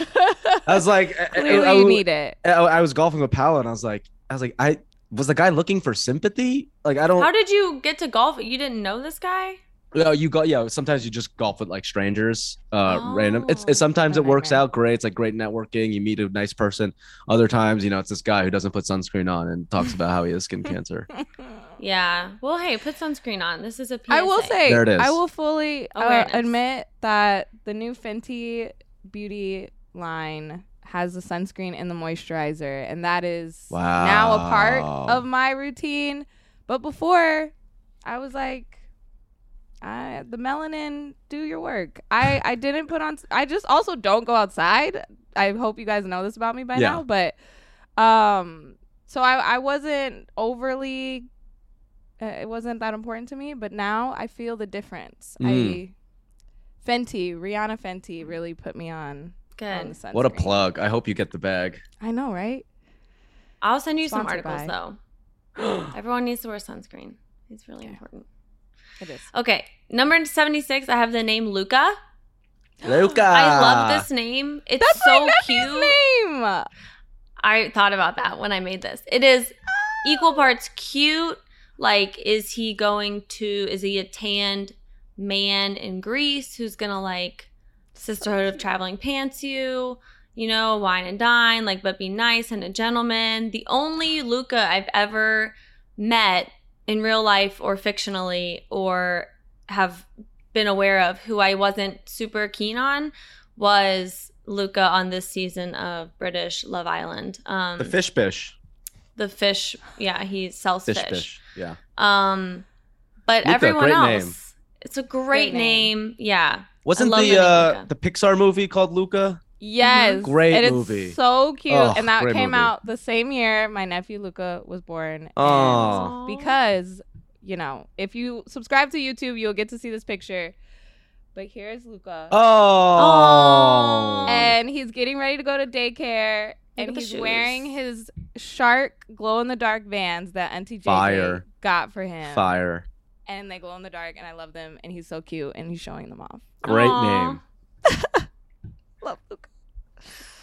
I was like, I- Clearly I, you I- need it. I, I was golfing with Paolo and I was like, I was like, I was the guy looking for sympathy? Like, I don't. How did you get to golf? You didn't know this guy? Yeah, you go. Yeah, sometimes you just golf with like strangers, uh, random. It's, Oh. it's sometimes Right, it works right, right. out great. It's like great networking. You meet a nice person. Other times, you know, it's this guy who doesn't put sunscreen on and talks about how he has skin cancer. Yeah. Well, hey, put sunscreen on. This is a PSA. I will say, There it is. I will fully uh, Awareness. admit that the new Fenty beauty line has the sunscreen and the moisturizer, and that is now a part of my routine. But before, I was like, I, the melanin, do your work. I I didn't put on. I just also don't go outside. I hope you guys know this about me by Yeah. now, but um, so I I wasn't overly uh, it wasn't that important to me, but now I feel the difference. Mm. I Fenty, Rihanna Fenty really put me on. on Good. What a plug! I hope you get the bag. I know, right? I'll send you some articles by- though. Everyone needs to wear sunscreen. It's really Okay. important. It is. Okay, number seventy-six. I have the name Luca. Luca. I love this name. It's That's so my cute. name. I thought about that when I made this. It is equal parts cute. Like, is he going to? Is he a tanned man in Greece who's gonna like Sisterhood of Traveling Pants you? You know, wine and dine, like, but be nice and a gentleman. The only Luca I've ever met in real life or fictionally or have been aware of who I wasn't super keen on was Luca on this season of British Love Island. Um, The fish fish. the fish, yeah, he sells Fish fish. fish. Yeah. Um, but Luca, everyone else, name. it's a great, Great name. name. Yeah, Wasn't the the uh the Pixar movie called Luca? Mm-hmm. Yes, Great and it's movie. So cute, Oh, and that came movie. out the same year my nephew Luca was born. Oh. because you know, if you subscribe to YouTube, you'll get to see this picture. But here's Luca, Oh. and he's getting ready to go to daycare, and he's shoes. wearing his shark glow in the dark Vans that Auntie JJ Fire. got for him. Fire. and they glow in the dark, and I love them, and he's so cute, and he's showing them off. Great Aw. name. Love Luca.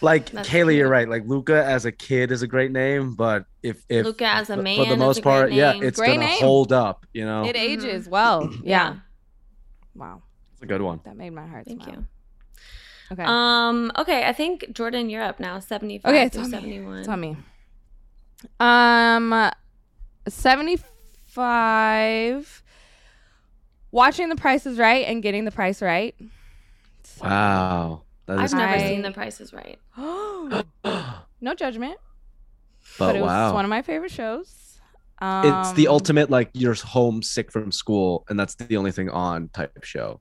Like That's Kaylee, cute. you're right. Like Luca as a kid is a great name, but if if Luca as a man for the most a great part, yeah, it's Great gonna name. hold up. You know, It ages well. Yeah. Yeah. Wow, it's a good one. that made my heart Thank smile. you. Okay. Um. Okay. I think Jordan, you're up now. Seventy-five Okay, it's on seventy-one. It's on me. Um, seventy-five. Watching The Price is Right and getting the price right. Wow, that I've is never I- seen The Price is Right. no judgment, but, but it wow, was one of my favorite shows. Um, it's the ultimate like you're home sick from school and that's the only thing on type show.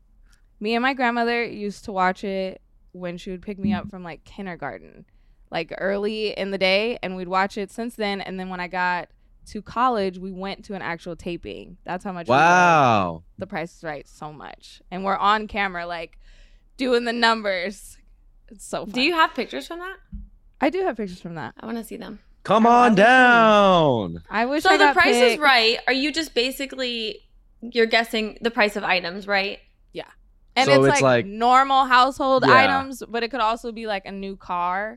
Me and my grandmother used to watch it when she would pick me up from like kindergarten, like early in the day, and we'd watch it since then. And then when I got to college, we went to an actual taping. That's how much. Wow, The Price is Right so much, and we're on camera like doing the numbers. It's so. Fun. Do you have pictures from that? I do have pictures from that. I want to see them. come on down. I wish. So I The got Price is. Right. Are you just basically you're guessing the price of items, right? Yeah. And So it's, it's like, like- normal household Yeah. items, but it could also be like a new car,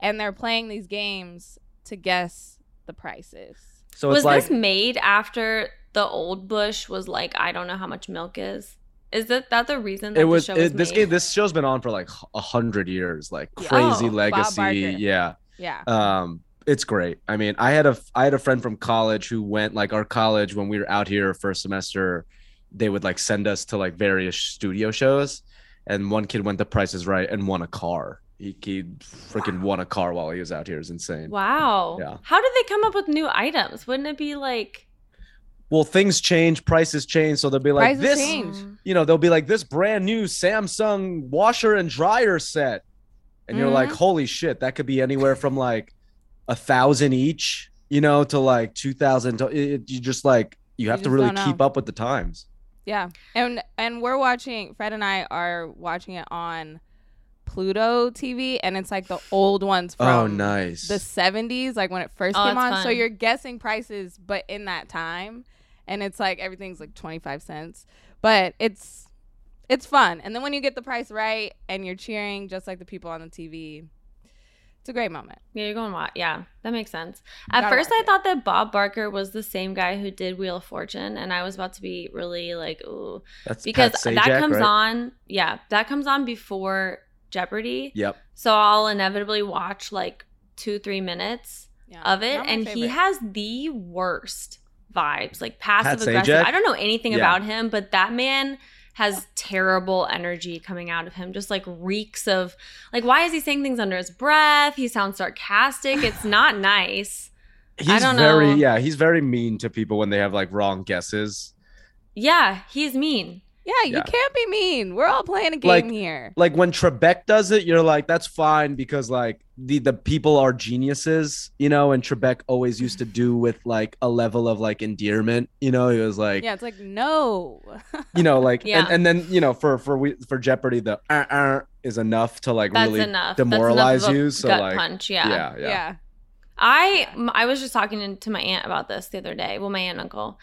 and they're playing these games to guess the prices. So was like this made after the old Bush was like, I don't know how much milk is? Is that that the reason that it was, the show was it, this game. This show's been on for like a hundred years, like Yeah. crazy Oh, legacy. Yeah. Yeah, um it's great i mean i had a i had a friend from college who went like our college when we were out here first semester they would like send us to like various studio shows and one kid went to price is right and won a car he, he freaking won a car while he was out here it's insane Wow. Yeah. How did they come up with new items? Wouldn't it be like well things change prices change so they'll be like Prices this change. you know they'll be like this brand new samsung washer and dryer set and you're like Mhm. holy shit that could be anywhere from like a thousand each you know to like 2000 to- it, it- you just like you have to really keep up with the times yeah, and and we're watching. Fred and I are watching it on Pluto TV, and it's like the old ones from oh nice the 70s, like when it first Oh, came that's on. So you're guessing prices, but in that time, and it's like everything's like 25 cents, but it's it's fun. And then when you get the price right and you're cheering just like the people on the TV, it's a great moment. Yeah, you're going what? Yeah, that makes sense. At first, I it. thought that Bob Barker was the same guy who did Wheel of Fortune, and I was about to be really like, ooh, that's because Pat that comes right? on. Yeah, that comes on before Jeopardy. yep So I'll inevitably watch like two, three minutes Yeah. of it, Not my and he has the worst vibes, like passive Pat aggressive. Sajak? I don't know anything Yeah. about him, but that man has terrible energy coming out of him. Just like reeks of like, why is he saying things under his breath? He sounds sarcastic. It's not nice. he's don't very know. yeah he's very mean to people when they have like wrong guesses Yeah, he's mean. Yeah, you Yeah. can't be mean. We're all playing a game Like- here. like when Trebek does it, you're like, that's fine because like the the people are geniuses, you know. And Trebek always used to do with like a level of like endearment, you know. He was like, yeah, it's like no. you know, like, Yeah. and, and then you know, for for we for Jeopardy, the uh, uh, is enough to like That's really enough. demoralize That's enough of a you. So gut like, punch. yeah, Yeah. yeah, yeah. I was just talking to my aunt about this the other day. Well, my aunt and uncle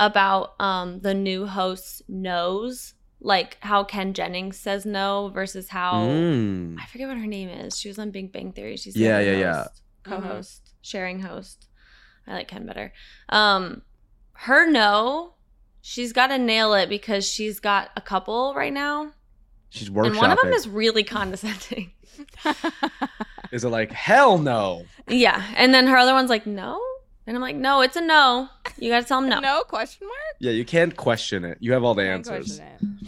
about um the new host's knows, like how Ken Jennings says no versus how Mm. I forget what her name is. She was on Big Bang Theory. She's Yeah, the yeah, other yeah. host, co-host, sharing host. I like Ken better. Um, her no, she's got to nail it because she's got a couple right now, She's working. and one of them is really condescending. Is it like hell no? yeah, and then her other one's like no, and I'm like no, it's a no. You got to tell them no. no question mark. Yeah, you can't question it. You have all the Can't answers.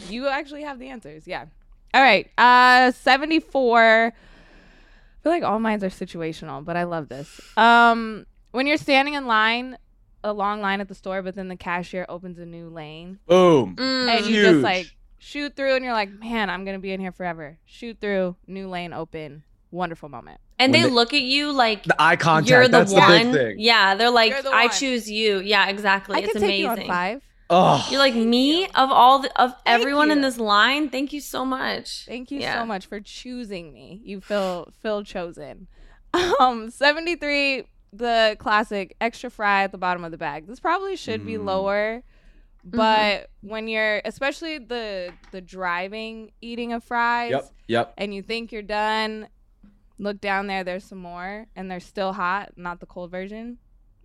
You actually have the answers. Yeah. All right. Uh 74. I feel like all mines are situational, but I love this. Um when you're standing in line, a long line at the store, but then the cashier opens a new lane Boom. Mm. and you Huge. just like shoot through and you're like, "Man, I'm going to be in here forever." Shoot through, new lane open. Wonderful moment. and when they, they- look at you like The eye contact. you're the that's one. the big thing. Yeah, they're like, the I choose you. Yeah, exactly. I it's could take amazing. you on 5. Oh, You're like me of all the, of everyone in this line. Thank you so much. Thank you Yeah. so much for choosing me. You feel feel chosen. Um, 73, the classic extra fry at the bottom of the bag. This probably should be Mm. lower, But when you're, especially the the driving eating of fries, Yep. Yep. and you think you're done, look down there. There's some more, and they're still hot, not the cold version.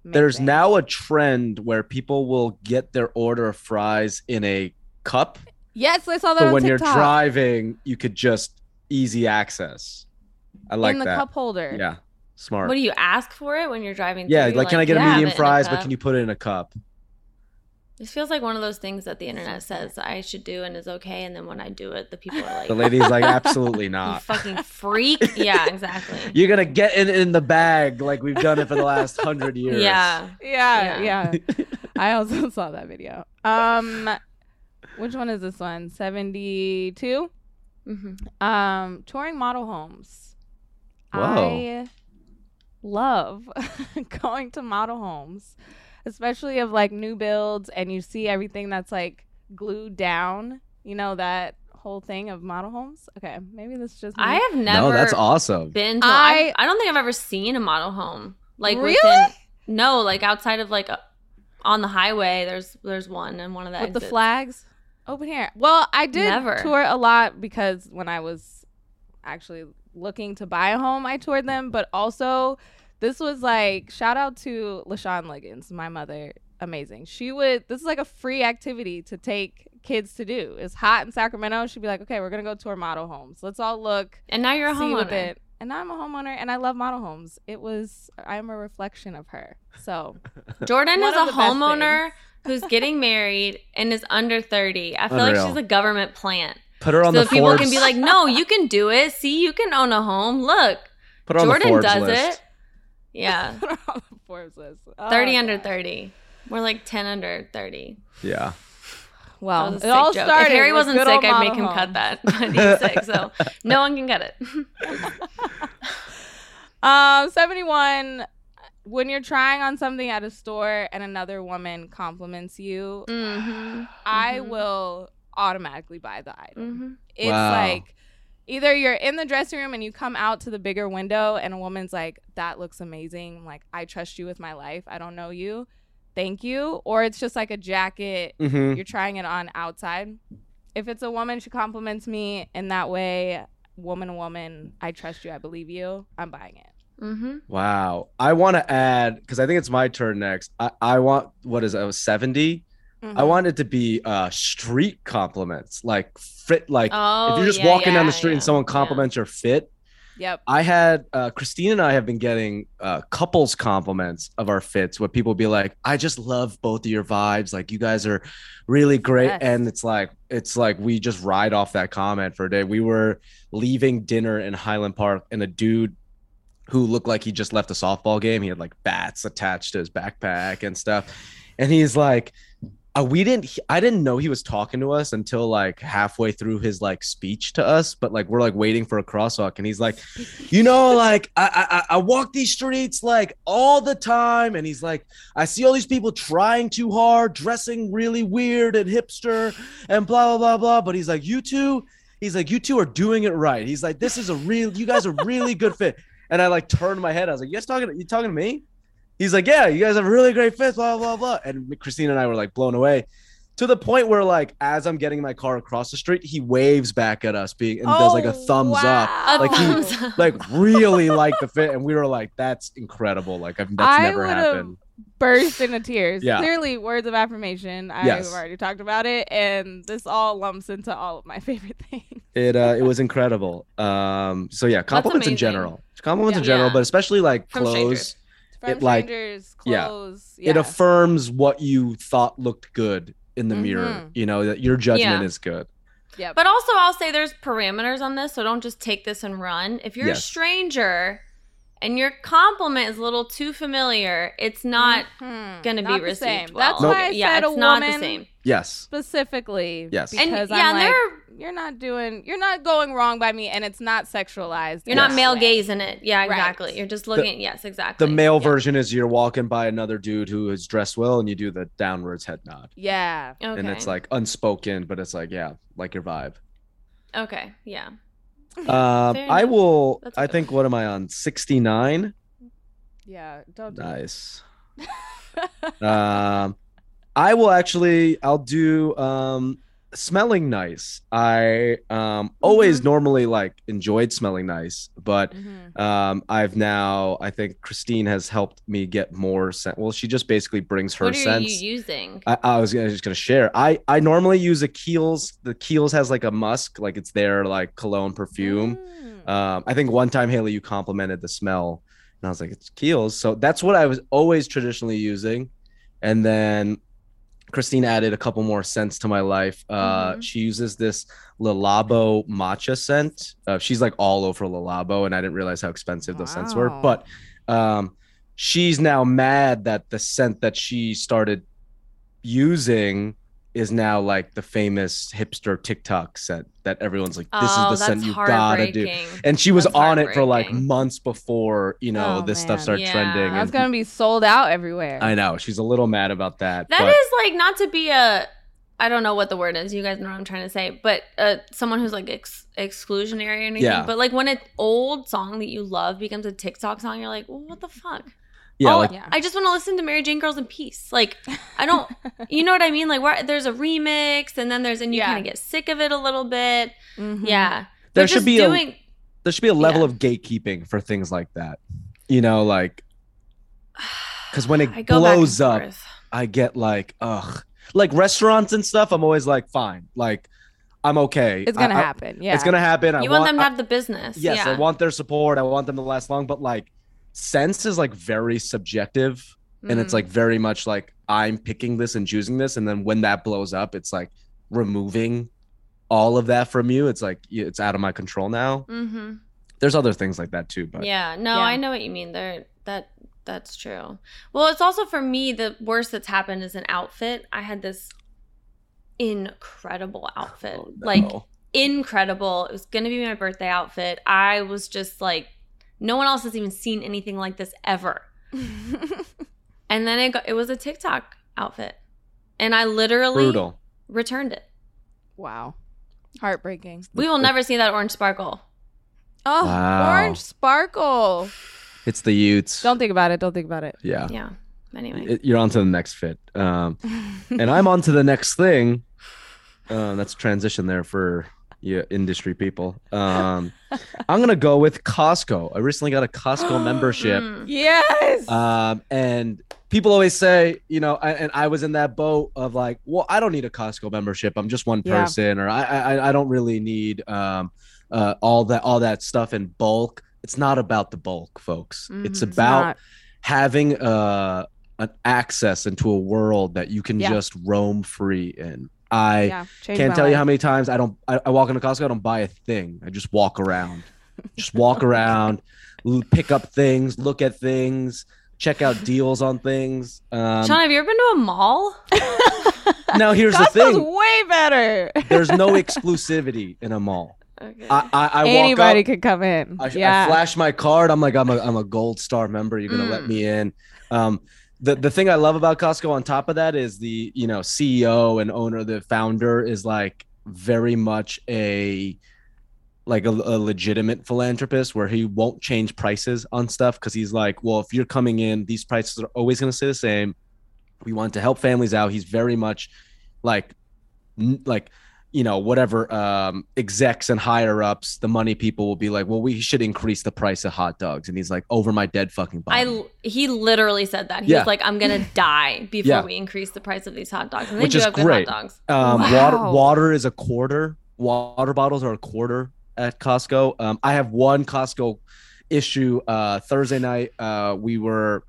There's now a trend where people will get their order of fries in a cup. yes, I saw that So on when you're driving, you could just easy access. I like in the that. cup holder. Yeah. Smart. What do you ask for it when you're driving? yeah, through? like, can I get yeah, a medium it a fries, but can you put it in a cup? This feels like one of those things that the internet says I should do and is okay, and then when I do it, the people are like, The lady's like, absolutely "You not. fucking freak!" yeah, exactly. You're gonna get it in the bag like we've done it for the last hundred years. Yeah. Yeah, Yeah. yeah. I also saw that video. Um, which one is this one? Seventy two. hmm Um, touring model homes. Whoa. I love going to model homes, especially of like new builds, and you see everything that's like glued down. You know that whole thing of model homes. Okay, maybe this is just me. I have never no, that's awesome. been to. I- I, I don't think I've ever seen a model home. Like Really? within no, like outside of like uh, on the highway. There's there's one and one of the with the flags open here. Well, I did Never. tour a lot because when I was actually looking to buy a home, I toured them. But also, this was like shout out to Lashawn Liggins, my mother. Amazing. She would. This is like a free activity to take kids to do. It's hot in Sacramento. She'd be like, "Okay, we're gonna go tour model homes. Let's all look, And now you're a see with homeowner. it." And now I'm a homeowner, and I love model homes. It was. I'm a reflection of her. So Jordan is a homeowner who's getting married and is under 30. I feel Unreal. like she's a government plant. Put her on so the people Forbes. can be like, no, you can do it. See, you can own a home. Look, Put her on the Jordan does list. it. Yeah. on the Forbes list. Oh, 30 under 30. We're like 10 under 30. Yeah. Well, it all joke. started. If Harry wasn't sick, I'd make model him cut that. But he's sick, so no one can cut it. Um, 71. When you're trying on something at a store and another woman compliments you, mm-hmm. I Mhm. will automatically buy the item. Mm-hmm. It's Wow. like either you're in the dressing room and you come out to the bigger window and a woman's like that looks amazing. Like i trust you with my life. I don't know you. Thank you. Or it's just like a jacket. Mm-hmm. you're trying it on outside. If it's a woman she compliments me in that way. Woman woman i trust you. I believe you. I'm buying it. Mm-hmm. wow. I want to add because i think it's my turn next. I, I want what is it, 70 Mm-hmm. I want it to be uh, street compliments, like fit. Like oh, if you're oh, just yeah, walking yeah, down the street yeah, and someone compliments your fit. Yep. I had uh, Christine and I have been getting uh, couples compliments of our fits, where people be like, "I just love both of your vibes. Like you guys are really great." Yes. And it's like it's like we just ride off that comment for a day. We were leaving dinner in Highland Park, and a dude who looked like he just left a softball game. He had like bats attached to his backpack and stuff, and he's like uh, we didn't i didn't know he was talking to us until like halfway through his like speech to us but like we're like waiting for a crosswalk and he's like you know like I, I i walk these streets like all the time and he's like i see all these people trying too hard dressing really weird and hipster and blah blah blah blah but he's like you two he's like you two are doing it right. He's like this is a real you guys are really good fit. And i like turned my head. I was like you guys talking you talking to me he's like yeah you guys have a really great fit blah blah blah and christine and i were like blown away to the point where like as i'm getting my car across the street he waves back at us being and does like a Oh, thumbs up A Like, he- up. like really like the fit and we were like that's incredible like I've, that's I never happened Burst into tears. Yeah. Clearly, words of affirmation. I've Yes. already talked about it, and this all lumps into all of my favorite things. it uh it was incredible um so yeah compliments in general compliments in general Yeah. but especially like From clothes strangers. From It, like- strangers, yeah. clothes. it affirms what you thought looked good in the mirror Mhm. you know that your judgment Yeah. is good Yeah. But also, I'll say there's parameters on this, so don't just take this and run. If you're a stranger and your compliment is a little too familiar, it's not Mhm. going to be the received same. well. That's Nope. why I yeah, said a it's not the woman same. yes specifically. Yes. And Because yeah, I'm and like, they're you're not doing, you're not going wrong by me, and it's not sexualized. you're not male way. gazing it. Yeah, Right. exactly. You're just looking. yes, exactly. the male Yeah. version is you're walking by another dude who is dressed well and you do the downwards head nod Yeah. Okay. and it's like unspoken but it's like yeah like your vibe okay, yeah. Um Fair i will That's a i good think what am i on 69 Yeah. Don't do nice um I will actually. I'll do um, smelling nice. I um, always normally like enjoyed smelling nice, but Mhm. um, I've now. I think Christine has helped me get more scent. Well, she just basically brings her what are scents. you using? I, I was gonna, just gonna share. I I normally use a Kiehl's. The Kiehl's has like a musk, like it's their like cologne perfume. Mm. Um, I think one time Haley, you complimented the smell, and I was like, it's Kiehl's. So that's what I was always traditionally using, and then Christine added a couple more scents to my life. Uh, Mhm. She uses this Le Labo matcha scent. Uh, she's like all over Le Labo, and I didn't realize how expensive those scents were. But um, she's now mad that the scent that she started using is now like the famous hipster TikTok set that everyone's like, this oh, is the scent you gotta do. And she was That's on it for like months before, you know, Oh, this stuff man. started Yeah. trending. That's and gonna be sold out everywhere. I know she's a little mad about that. That but is like not to be a I don't know what the word is. You guys know what I'm trying to say, but uh, someone who's like ex- exclusionary or anything. Yeah. But like when an old song that you love becomes a TikTok song, you're like, well, what the fuck? Yeah, Oh, like Yeah. I just want to listen to Mary Jane Girls in Peace. Like I don't, you know what I mean? Like where there's a remix and then there's and you Yeah. kind of get sick of it a little bit. Mhm. Yeah, there But should be doing. a there should be a level Yeah. of gatekeeping for things like that. You know, like because when it I go back and blows up, forth. I get like, ugh, like restaurants and stuff. I'm always like, fine, like I'm okay. It's gonna I- I- happen. Yeah. It's gonna happen. I You want them to have the business. yes, yeah. I want their support. I want them to last long, but like sense is like very subjective and it's Mm. like very much like I'm picking this and choosing this, and then when that blows up, it's like removing all of that from you. It's like it's out of my control now. Mhm. There's other things like that too, but Yeah, no, Yeah. I know what you mean. There, that that's true. Well, it's also for me the worst that's happened is an outfit. I had this incredible outfit, Oh, no. like incredible. It was gonna be my birthday outfit. I was just like, no one else has even seen anything like this ever. And then it got, it was a TikTok outfit, and I literally brutal. returned it. wow. Heartbreaking. We will never see that orange sparkle. Oh, Wow. orange sparkle. It's the Utes. Don't think about it. Don't think about it. yeah. Yeah. Anyway, you're on to the next fit. Um, and I'm on to the next thing. Uh, that's transition there for you industry people. Um, I'm gonna go with Costco. I recently got a Costco membership. Mm. yes. Um, and people always say, you know, I, and I was in that boat of like, well, I don't need a Costco membership. I'm just one Yeah. person, or I, I, I don't really need um, uh, all that, all that stuff in bulk. It's not about the bulk, folks. It's Mhm. It's about not. having uh, an access into a world that you can Yeah. just roam free in. I yeah. can't my tell you how many times I don't. I, I walk into Costco. I don't buy a thing. I just walk around. just walk around, pick up things, look at things, check out deals on things. Um, Sean, have you ever been to a mall? now here's the Costco's thing: way better. there's no exclusivity in a mall. Okay. I I, I Anybody walk up, could come in. I, yeah. I flash my card. I'm like, I'm a I'm a gold star member. You're gonna let Mm. me in. Um, the the thing I love about Costco on top of that is the you know CEO and owner, the founder is like very much a like a, a legitimate philanthropist where he won't change prices on stuff because he's like, well, if you're coming in, these prices are always going to stay the same. We want to help families out. He's very much like, like, you know, whatever um, execs and higher ups, the money people will be like, well, we should increase the price of hot dogs, and he's like, over my dead fucking body. I he literally said that. He Yeah. was like, "I'm gonna die before Yeah. we increase the price of these hot dogs." And they Which do is have good great. hot dogs. Um, Wow. water water is a quarter. Water bottles are a quarter at Costco. Um, I have one Costco issue. Uh, Thursday night, uh, we were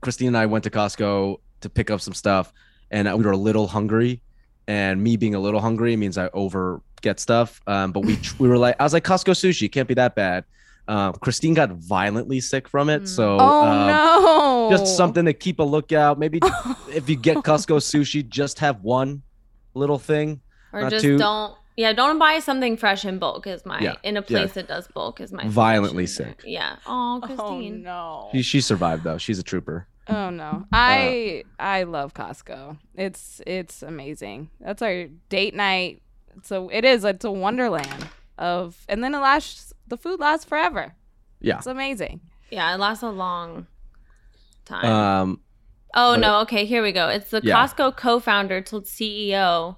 Christine and I went to Costco to pick up some stuff, and we were a little hungry. And me being a little hungry means I over get stuff. Um, but we we were like, I was like, Costco sushi can't be that bad. Um, Christine got violently sick from it, Mm. so oh um, no. just something to keep a lookout. Maybe if you get Costco sushi, just have one little thing. Or Not just too- don't. Yeah, don't buy something fresh in bulk. Is my Yeah, in a place that does bulk is my Violently suggestion. sick. Yeah. Oh, Oh Christine. no. She, she survived though. She's a trooper. Oh no. I I love Costco. It's it's amazing. That's our date night. So it is it's a wonderland of and then it lasts the food lasts forever. Yeah. It's amazing. Yeah, it lasts a long time. Um, Oh But- no, okay, here we go. It's the Yeah. Costco co-founder told CEO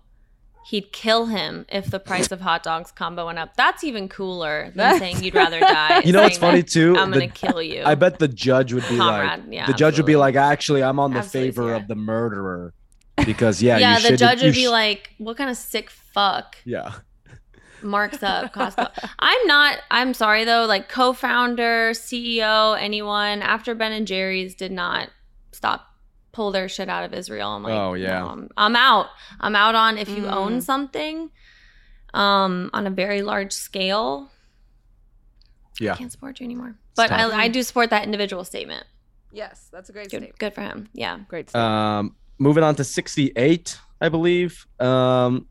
he'd kill him if the price of hot dogs combo went up. That's even cooler than saying you'd rather die. You know what's funny too? I'm The- gonna kill you. I bet the judge would be Comrade, like, yeah, the judge would be like, actually, I'm on the Absolutely, favor of the murderer because yeah, yeah, the judge would be sh- like, "What kind of sick fuck yeah, marks up Costco?" I'm not. I'm sorry though. Like co-founder, CEO, anyone after Ben and Jerry's did not stop pull their shit out of Israel. I'm like, Oh, yeah. no, I'm, I'm out. I'm out on if you Mm. own something, um, on a very large scale. yeah. I can't support you anymore. But. I, I do support that individual statement. Yes, that's a great Good, good for him. Yeah. Great statement. Um, moving on to 68, I believe. Um,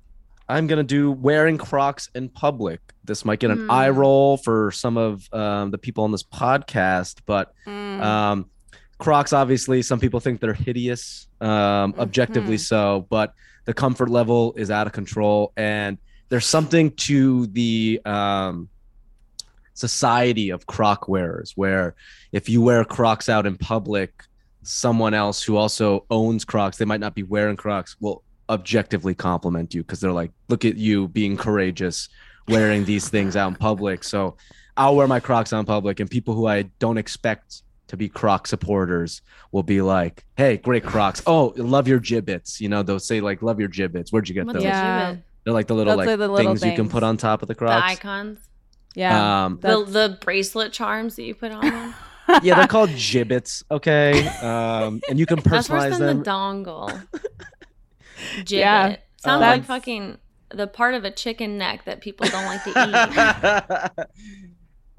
I'm gonna do wearing Crocs in public. This might get an Hmm. eye roll for some of um, the people on this podcast, but Mm. um, Crocs, obviously, some people think they're hideous, um, objectively Mhm. so, but the comfort level is out of control. And there's something to the um, society of Croc wearers where if you wear Crocs out in public, someone else who also owns Crocs, they might not be wearing Crocs, will objectively compliment you because they're like, look at you being courageous wearing these things out in public. So I'll wear my Crocs out in public, and people who I don't expect to be Croc supporters will be like, "Hey, great Crocs! Oh, love your Jibbitz." You know, they'll say like, "Love your Jibbitz." Where'd you get What's those? Yeah. They're like the little Those like the little things, you can put on top of the Crocs. The icons. yeah. Um, The, the bracelet charms that you put on them. yeah, they're called Jibbitz. Okay, um, and you can That's worse personalize than them. the dongle. Jibbit. Yeah. Sounds Um, like fucking the part of a chicken neck that people don't like to eat.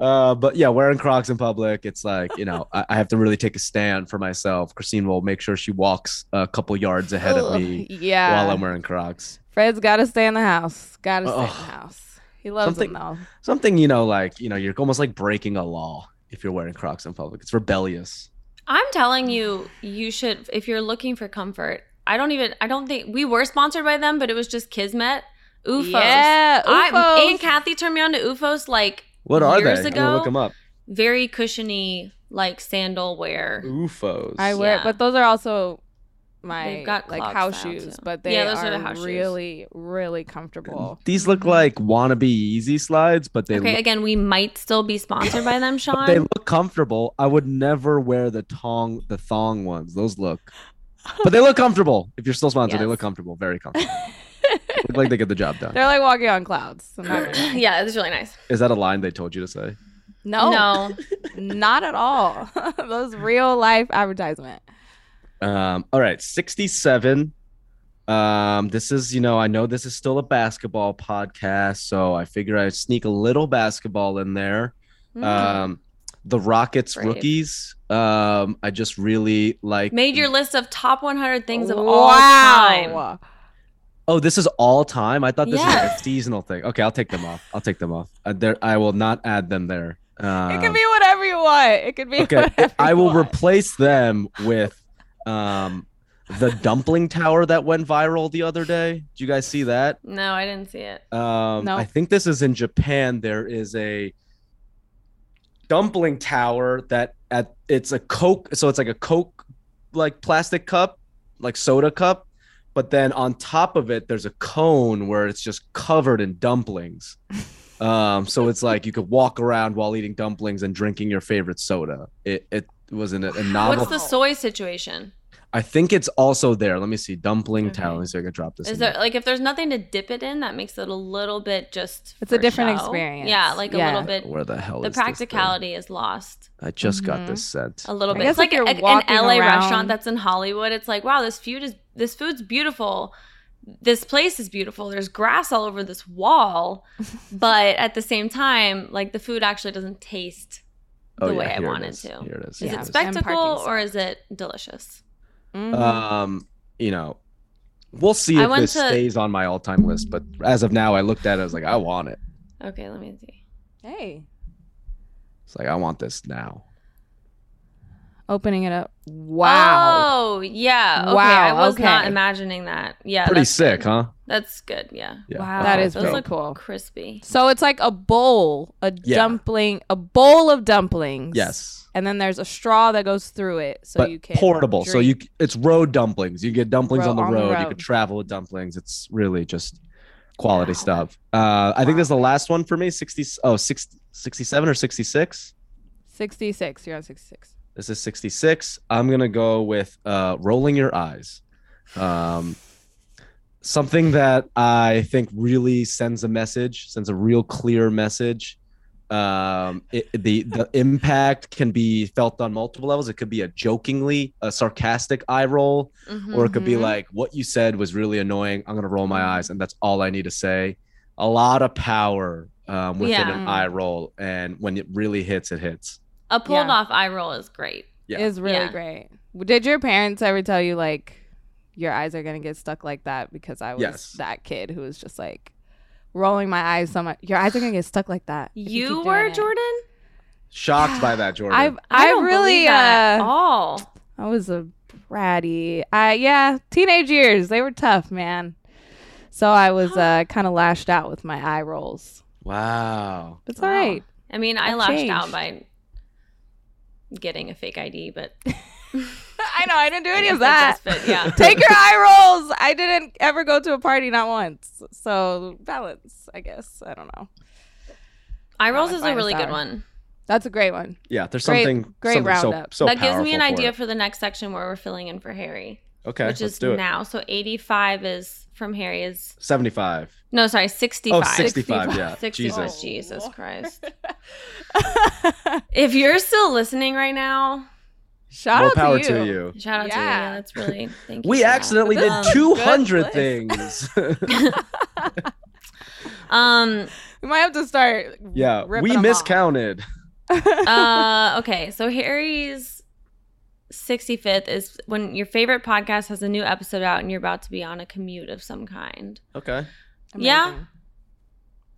Uh, but yeah, wearing Crocs in public, it's like you know, I, I have to really take a stand for myself. Christine will make sure she walks a couple yards ahead of me yeah. while I'm wearing Crocs. Fred's got to stay in the house. Got to stay in the house. He loves Something- them though. Something you know, like you know, you're almost like breaking a law if you're wearing Crocs in public. It's rebellious. I'm telling you, you should if you're looking for comfort. I don't even. I don't think we were sponsored by them, but it was just Kismet. OOFOS. Yeah, I, OOFOS. Aunt Kathy turned me on to OOFOS like What are Years they? I'm gonna look them up. very cushiony, like sandal wear. OOFOS. I wear, Yeah. but those are also my They've got like house shoes. too. But they Yeah, those are, are the house shoes. really, really comfortable. These look like wannabe Yeezy slides, but they okay, look, again, we might still be sponsored by them, Sean. but they look comfortable. I would never wear the tong the thong ones. Those look, but they look comfortable. If you're still sponsored, they look comfortable, very comfortable. look like they get the job done. They're like walking on clouds. I'm not gonna- yeah, it's really nice. Is that a line they told you to say? no, No, not at all. those real life advertisement. Um, all right, 67. Um, this is, you know, I know this is still a basketball podcast, so I figure I'd sneak a little basketball in there. Mm. Um, the Rockets Brave. rookies. Um, I just really like made your list of top 100 things of all time. Oh, this is all time. I thought this was a seasonal thing. Okay, I'll take them off. I'll take them off. Uh, there, I will not add them there. Um, It can be whatever you want. It could be okay. whatever I will replace them with um the dumpling tower that went viral the other day. Did you guys see that? No, I didn't see it. Um, No. I think this is in Japan. There is a dumpling tower that at it's a Coke, so it's like a Coke like plastic cup, like soda cup, but then on top of it there's a cone where it's just covered in dumplings. Um, so it's like you could walk around while eating dumplings and drinking your favorite soda. It it was in a, a novel. What's the soy situation? I think it's also there. Let me see. Dumpling Okay. tower. Let me see if I can drop this. Is in there like if there's nothing to dip it in, that makes it a little bit just. It's a different show. experience. Yeah, like a little bit. Where the hell The is this thing? practicality is lost I just got Mhm. this sent. a little I bit. guess It's like if a, an LA around- restaurant that's in Hollywood. It's like, wow, this food is this food's beautiful. This place is beautiful. There's grass all over this wall, but at the same time, like the food actually doesn't taste the way I Oh, here want it is. to. Here it is. Is Yeah. it And spectacle or is it delicious? Mhm. Um, you know, we'll see if this to- stays on my all-time list. But as of now, I looked at it. I was like, I want it. Okay, let me see. hey. It's like I want this now. Opening it up. Wow. Oh, yeah. Okay, Wow, I was not imagining that. Yeah. Pretty sick, good. huh? That's good. Yeah. Yeah. Wow. That is Those very look cool. crispy. So it's like a bowl, a Yeah. dumpling, a bowl of dumplings. Yes. And then there's a straw that goes through it, so but you can portable. So you it's road dumplings. You get dumplings Ro- on the on the road. You road. could travel with dumplings. It's really just quality Wow. stuff. Uh, I think Wow. this is the last one for me. 60 oh 60, 67 or 66. 66. You're on 66. This is 66. I'm going to go with uh, rolling your eyes. Um, something that I think really sends a message, sends a real clear message. Um, it, the the impact can be felt on multiple levels. It could be a jokingly, a sarcastic eye roll, Mhm. or it could be Mhm. like, "What you said was really annoying. I'm gonna roll my eyes, and that's all I need to say." A lot of power um, within an eye roll, and when it really hits, it hits. A pulled Yeah. off eye roll is great. Yeah. Is really Yeah. great. Did your parents ever tell you like your eyes are gonna get stuck like that? Because I was Yes. that kid who was just like rolling my eyes so much. Your eyes are gonna get stuck like that. if You, were it." Jordan? Shocked by that, Jordan. I've I I don't really believe that at uh all. I was a bratty. I yeah, teenage years they were tough, man. So I was uh kind of lashed out with my eye rolls. wow. It's Wow. all right. I mean, I I've lashed out by getting a fake ID, but I know I didn't do any of that. fit, yeah. Take your eye rolls. I didn't ever go to a party, not once. So balance, I guess. I don't know. eye Not rolls is a finest really good one. That's a great one. Yeah, there's Great- something great something roundup. so that gives me an powerful idea it. for the next section where we're filling in for Harry, Okay, which let's is do it. now. So 85 is from Harry is 75. no, sorry, 65. Oh, 65, 65. yeah. 65. Jesus. Oh, Jesus Christ. If you're still listening right now, Shout More out power to to you. you. shout out to you. Yeah. Yeah, that's really thank you. We for that. accidentally did 200 things. Um We might have to start. yeah, we them off. miscounted. uh okay, so Harry's 65th is when your favorite podcast has a new episode out and you're about to be on a commute of some kind. Okay. Yeah.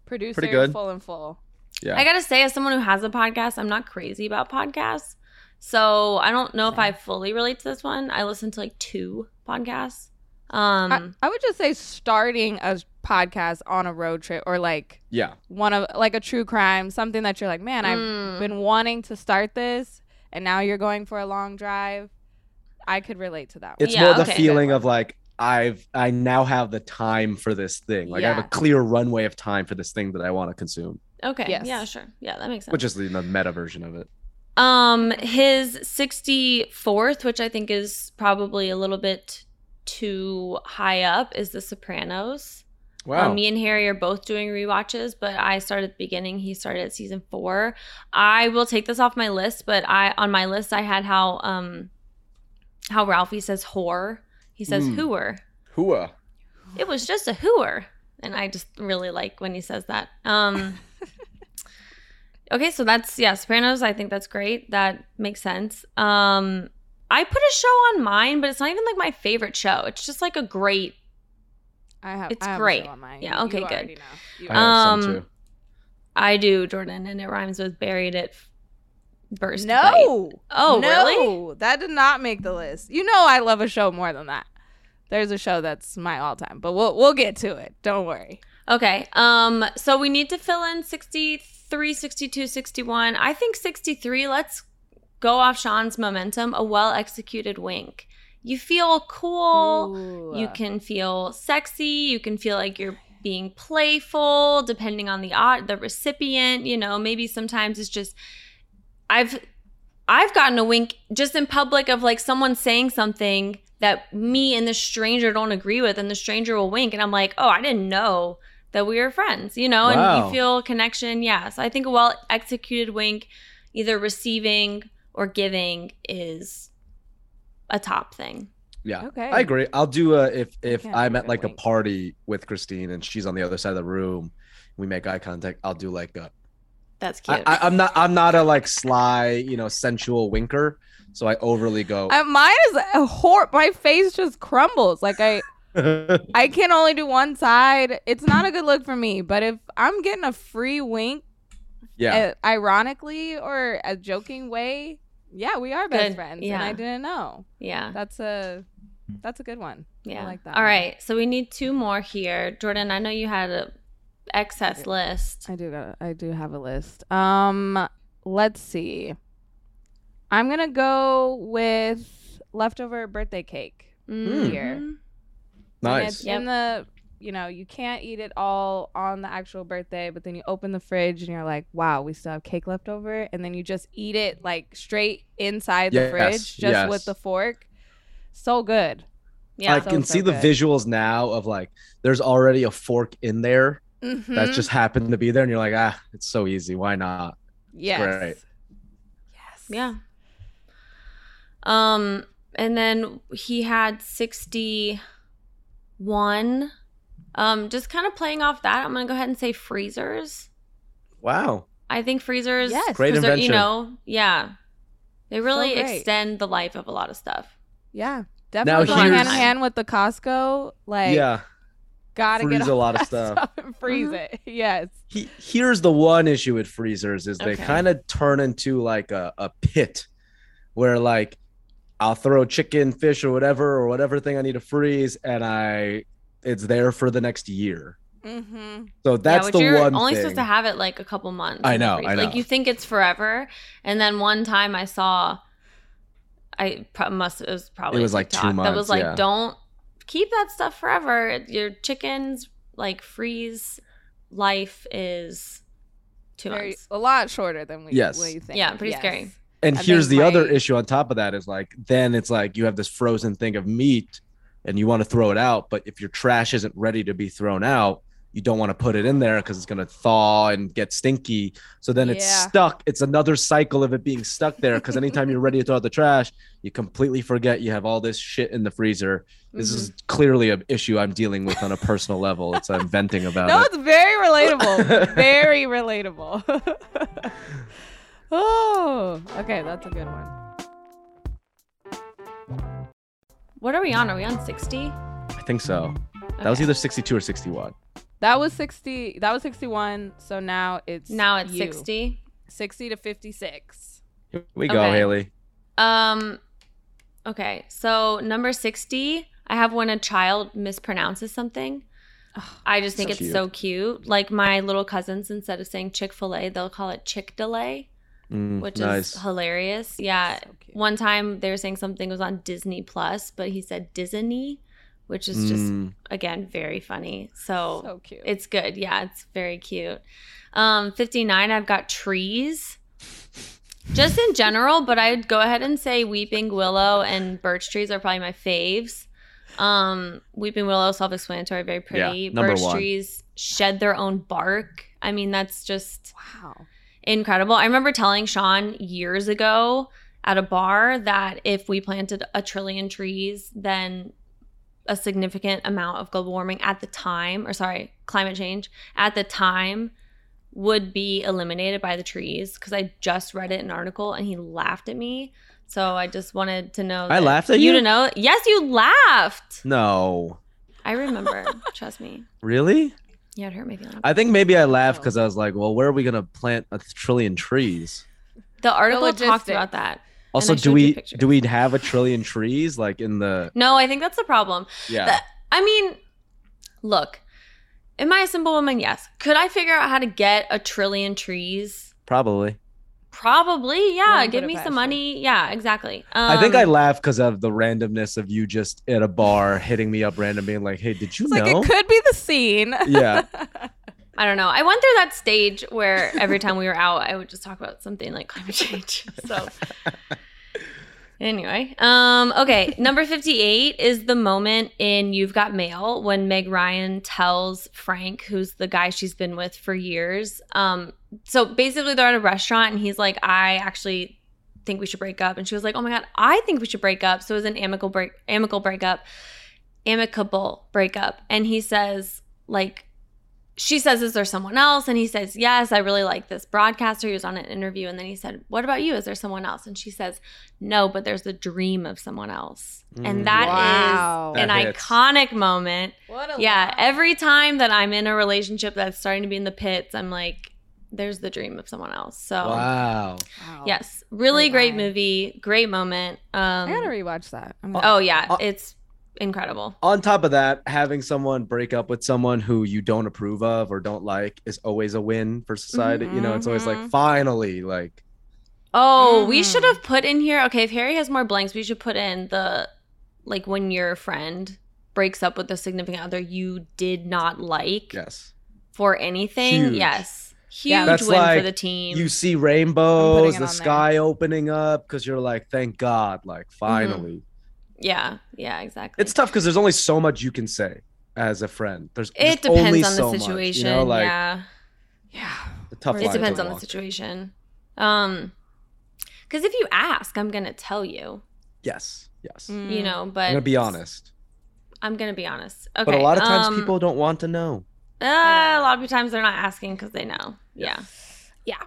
Producer, Pretty good. full and full. Yeah. I gotta say, as someone who has a podcast, I'm not crazy about podcasts. So I don't know if I fully relate to this one. I listen to like two podcasts. Um I, I would just say starting a podcast on a road trip or like yeah. one of like a true crime, something that you're like, man, I've Mm. been wanting to start this, and now you're going for a long drive. I could relate to that. One. It's Yeah, more the okay. feeling of like I've I now have the time for this thing. Like I have a clear runway of time for this thing that I want to consume, okay. Yes. Yeah, sure. Yeah, that makes sense. which is the, the meta version of it. Um, his 64th, which I think is probably a little bit too high up, is The Sopranos. Wow. Um, me and Harry are both doing rewatches, but I started at the beginning. He started at season four. I will take this off my list, but I on my list I had how um how Ralphie says whore. He says Mm. hooer. Hooah. It was just a hooer. And I just really like when he says that. Um Okay, so that's yeah, Sopranos. I think that's great. That makes sense. Um I put a show on mine, but it's not even like my favorite show. It's just like a great I have. It's I have a great. show on mine. Yeah, You okay, good. know. You I have some Um, too. I do, Jordan, and it rhymes with buried it burst. no. light. Oh, no, really? That did not make the list. You know, I love a show more than that. There's a show that's my all time, but we'll we'll get to it. Don't worry. Okay. Um so we need to fill in 63, 62, 61. I think 63, let's go off Sean's momentum, a well-executed wink. You feel cool. Ooh. You can feel sexy. You can feel like you're being playful, depending on the the recipient. You know, maybe sometimes it's just I've I've gotten a wink just in public of like someone saying something that me and the stranger don't agree with, and the stranger will wink, and I'm like, oh, I didn't know that we were friends. You know, and you feel connection. Yeah, so I think a well executed wink, either receiving or giving, is a top thing. Yeah. Okay. I agree. I'll do a if if can't I'm at of like a party with Christine and she's on the other side of the room, we make eye contact. I'll do like a. That's I, cute. I, I'm not I'm not a like sly you know sensual winker, so I overly go. Uh, mine is a hor. My face just crumbles. Like I, I can only do one side. It's not a good look for me. But if I'm getting a free wink, yeah. uh, ironically or a joking way, Yeah, we are best Good. friends, and Yeah. I didn't know. Yeah. That's a that's a good one. Yeah. I like that. All one. right. So we need two more here. Jordan, I know you had a excess list. I do got I do have a list. Um let's see. I'm gonna go with leftover birthday cake. Mhm. Here. And Nice. it's in the you know, you can't eat it all on the actual birthday, but then you open the fridge and you're like, wow, we still have cake left over. And then you just eat it like straight inside the Yes, fridge, just yes. with the fork. So good. Yeah. I So, can so see the visuals now of like there's already a fork in there that Mhm. just happened to be there, and you're like, ah, it's so easy. Why not? yes. great. Yes. Yeah. Um, and then he had 61. Um, just kind of playing off that, I'm gonna go ahead and say freezers. Wow. I think freezers, Yes. Great preser- you know, yeah, they really great. extend the life of a lot of stuff. Yeah. Definitely going hand in hand with the Costco. Like yeah. gotta freeze get a lot of that stuff. and freeze Mhm. it. Yes. He, here's the one issue with freezers is they Okay. kind of turn into like a, a pit where like I'll throw chicken, fish, or whatever, or whatever thing I need to freeze, and I it's there for the next year. Mm-hmm. So that's yeah, the which you're one only thing. supposed to have it like a couple months. I in the know, Like you think it's forever, and then one time I saw, I pro- must it was probably It was like two TikTok That was like, yeah. don't keep that stuff forever. Your chickens like freeze life is two Very, months. a lot shorter than we, Yes. what you think. Yeah, pretty scary. And here's the other issue on top of that is like then it's like you have this frozen thing of meat and you want to throw it out, but if your trash isn't ready to be thrown out, you don't want to put it in there because it's gonna thaw and get stinky. So then it's Yeah. stuck. It's another cycle of it being stuck there because anytime you're ready to throw out the trash, you completely forget you have all this shit in the freezer. This is Mm-hmm. clearly an issue I'm dealing with on a personal level. It's I'm venting about No, it. it's very relatable. very relatable. oh, okay, that's a good one. What are we on? Are we on sixty? I think so. That was either 62 or 61. That was 60. That was 61. So now it's Now it's you. sixty. 60 to 56. Here we go, Okay. Haley. Um. Okay, so number sixty, I have when a child mispronounces something. I just think So it's cute. so cute. Like my little cousins, instead of saying Chick Fil A, they'll call it Chick Delay, Mm, which nice. is hilarious. Yeah. So. One time they were saying something was on Disney Plus, but he said Disney, which is just Mm. again very funny. So, So cute. it's good. Yeah, it's very cute. Um, 59, I've got trees. Just in general, but I'd go ahead and say weeping willow and birch trees are probably my faves. Um, weeping willow, self-explanatory, very pretty. Yeah, number birch one. trees shed their own bark. I mean, that's just wow. Incredible. I remember telling Sean years ago at a bar that if we planted a trillion trees, then a significant amount of global warming at the time, or sorry, climate change at the time would be eliminated by the trees because I just read it in an article and he laughed at me. So I just wanted to know. I laughed at you you? to know. Yes, you laughed. No. I remember. Trust me. Really? Yeah, it hurt my feelings. I think maybe I laughed Oh. because I was like, well, where are we going to plant a trillion trees? The article talked logistics. about that. Also, I do showed you we pictures. do we have a trillion trees like in the No, I think that's the problem. yeah? That- I mean, look, am I a simple woman? Yes. Could I figure out how to get a trillion trees? Probably. Probably, yeah. Wouldn't Give me some you. money. Yeah, exactly. I think I Um, laughed because of the randomness of you just at a bar hitting me up random, being like, "Hey, did you It's like it could be the scene. Yeah. I don't know. I went through that stage where every time we were out, I would just talk about something like climate change. So anyway, um, okay, number fifty-eight is the moment in You've Got Mail when Meg Ryan tells Frank, who's the guy she's been with for years. Um, so basically, they're at a restaurant, and he's like, "I actually." think we should break up and she was like oh my god i think we should break up so it was an amicable break amicable breakup amicable breakup and he says like she says, Is there someone else? And he says, Yes, I really like this broadcaster. He was on an interview. And then he said, What about you? Is there someone else? And she says, No, but there's the dream of someone else. Mm. And that is Wow. an That hits. iconic moment. What a Yeah. lie. Every time that I'm in a relationship that's starting to be in the pits, I'm like, there's the dream of someone else. So Wow. Wow. yes, really Great great movie, great moment. Um, I gotta rewatch that. I'm gonna- oh yeah, Uh, it's incredible. On top of that, having someone break up with someone who you don't approve of or don't like is always a win for society. You know, it's always like Mhm. finally, like Oh, we Mhm. should have put in here. Okay, if Harry has more blanks, we should put in the like when your friend breaks up with a significant other you did not like yes. for anything. Huge. Yes, huge Yeah. That's win for the team. You see rainbows, the on there. sky opening up because you're like, thank God, like finally. Yeah, yeah, exactly. It's tough because there's only so much you can say as a friend. There's it just only depends on so the much, situation. you know, like yeah, yeah. the tough it line to depends on the situation. Um, because if you ask, I'm gonna tell you. Yes, yes. Mm. You know, but I'm gonna be honest, I'm gonna be honest. Okay, but a lot of times um, people don't want to know. Uh, a lot of times they're not asking because they know. Yeah. Yeah.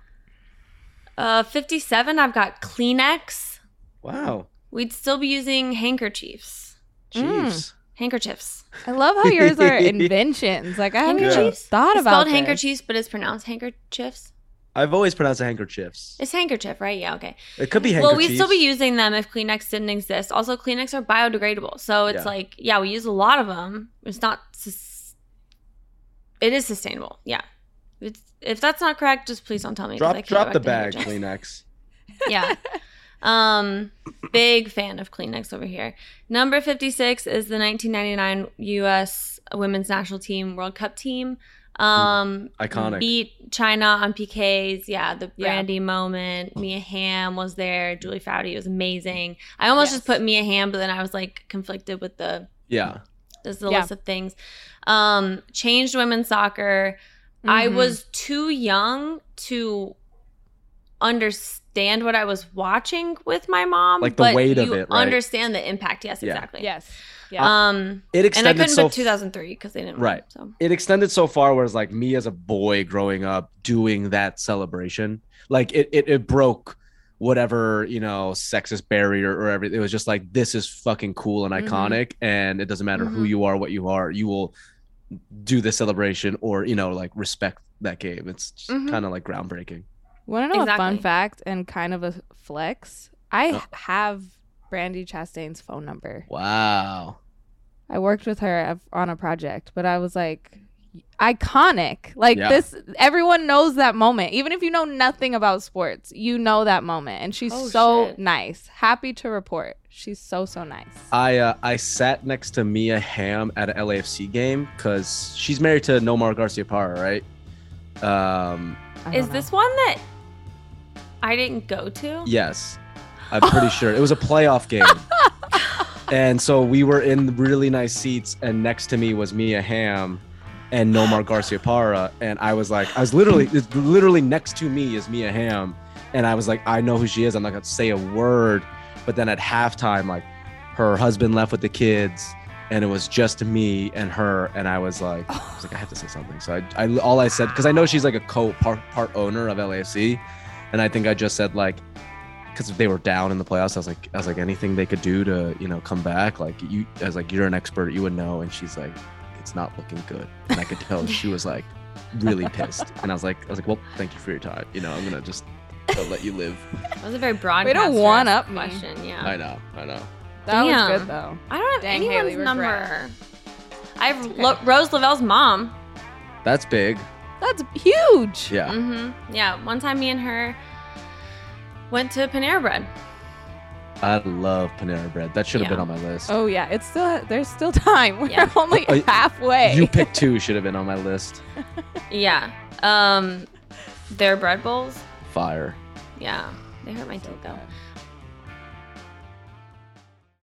Uh, 57, I've got Kleenex. Wow, We'd still be using handkerchiefs. Mm. Handkerchiefs. I love how yours are inventions. Like I haven't even Handkerchiefs? thought It's about spelled this. handkerchiefs, but it's pronounced handkerchiefs. I've always pronounced it handkerchiefs. It's handkerchief, right? Yeah, okay. It could be Well, we'd still be using them if Kleenex didn't exist. Also, Kleenex are biodegradable. So it's Yeah. like, yeah, we use a lot of them. It's not, sus- it is sustainable. Yeah. It's, if that's not correct, just please don't tell me. Drop drop the bag. Kleenex. yeah. Um, big fan of Kleenex over here. Number 56 is the 1999 U.S. Women's National Team World Cup team. Um, Iconic. beat China on PKs. Yeah, the Yeah. Brandi moment. Mia Hamm was there. Julie Foudy was amazing. I almost Yes. just put Mia Hamm, but then I was like conflicted with the Yeah, this is the Yeah. list of things. Um, changed women's soccer. I Mhm. was too young to understand what I was watching with my mom. Like the but weight of it, right? Understand the impact? Yes, Yeah. exactly. Yes. Yeah. Um, it and I extended couldn't so put 2003 because they didn't. Right. Win, so it extended so far where it's like me as a boy growing up doing that celebration like it it, it broke whatever you know sexist barrier or everything it was just like this is fucking cool and Mhm. iconic and it doesn't matter who Mhm. you are what you are you will do the celebration or you know like respect that game it's Mhm. kind of like groundbreaking Want to know a fun fact and kind of a flex? I Oh. have Brandi Chastain's phone number. wow I worked with her on a project, but I was like, iconic. Like Yeah. this, everyone knows that moment. Even if you know nothing about sports, you know that moment. And she's Oh, so shit. nice. Happy to report. She's so, so nice. I uh, I sat next to Mia Hamm at an LAFC game because she's married to Nomar Garciaparra, right? Um, is don't this one that I didn't go to? Yes, I'm pretty sure it was a playoff game. and so we were in really nice seats, and next to me was Mia Hamm and Nomar Garciaparra, and I was like, I was literally, literally next to me is Mia Hamm, and I was like, I know who she is. I'm not gonna say a word, but then at halftime, like, her husband left with the kids. And it was just me and her, and I was like, I was like, I have to say something. So I, I all I said, because I know she's like a co part part owner of LAFC, and I think I just said like, because if they were down in the playoffs. I was like, I was like, anything they could do to, you know, come back. Like you, I was like, you're an expert, you would know. And she's like, it's not looking good. And I could tell she was like, really pissed. And I was like, I was like, well, thank you for your time. You know, I'm gonna just uh, let you live. That was a very broad. Way to one-up me. question. Yeah. I know, I know. That Damn. was good though. I don't have Dang, anyone's Haley, number. regret. I have okay. Lo- Rose Lavelle's mom. That's big. That's huge. Yeah. Mm-hmm. Yeah. One time, me and her went to Panera Bread. I love Panera Bread. That should have Yeah. been on my list. Oh yeah, it's still there's still time. We're Yeah. only Uh, halfway. You picked two should have been on my list. Yeah. Um, their bread bowls. Fire. Yeah. They hurt my teeth though.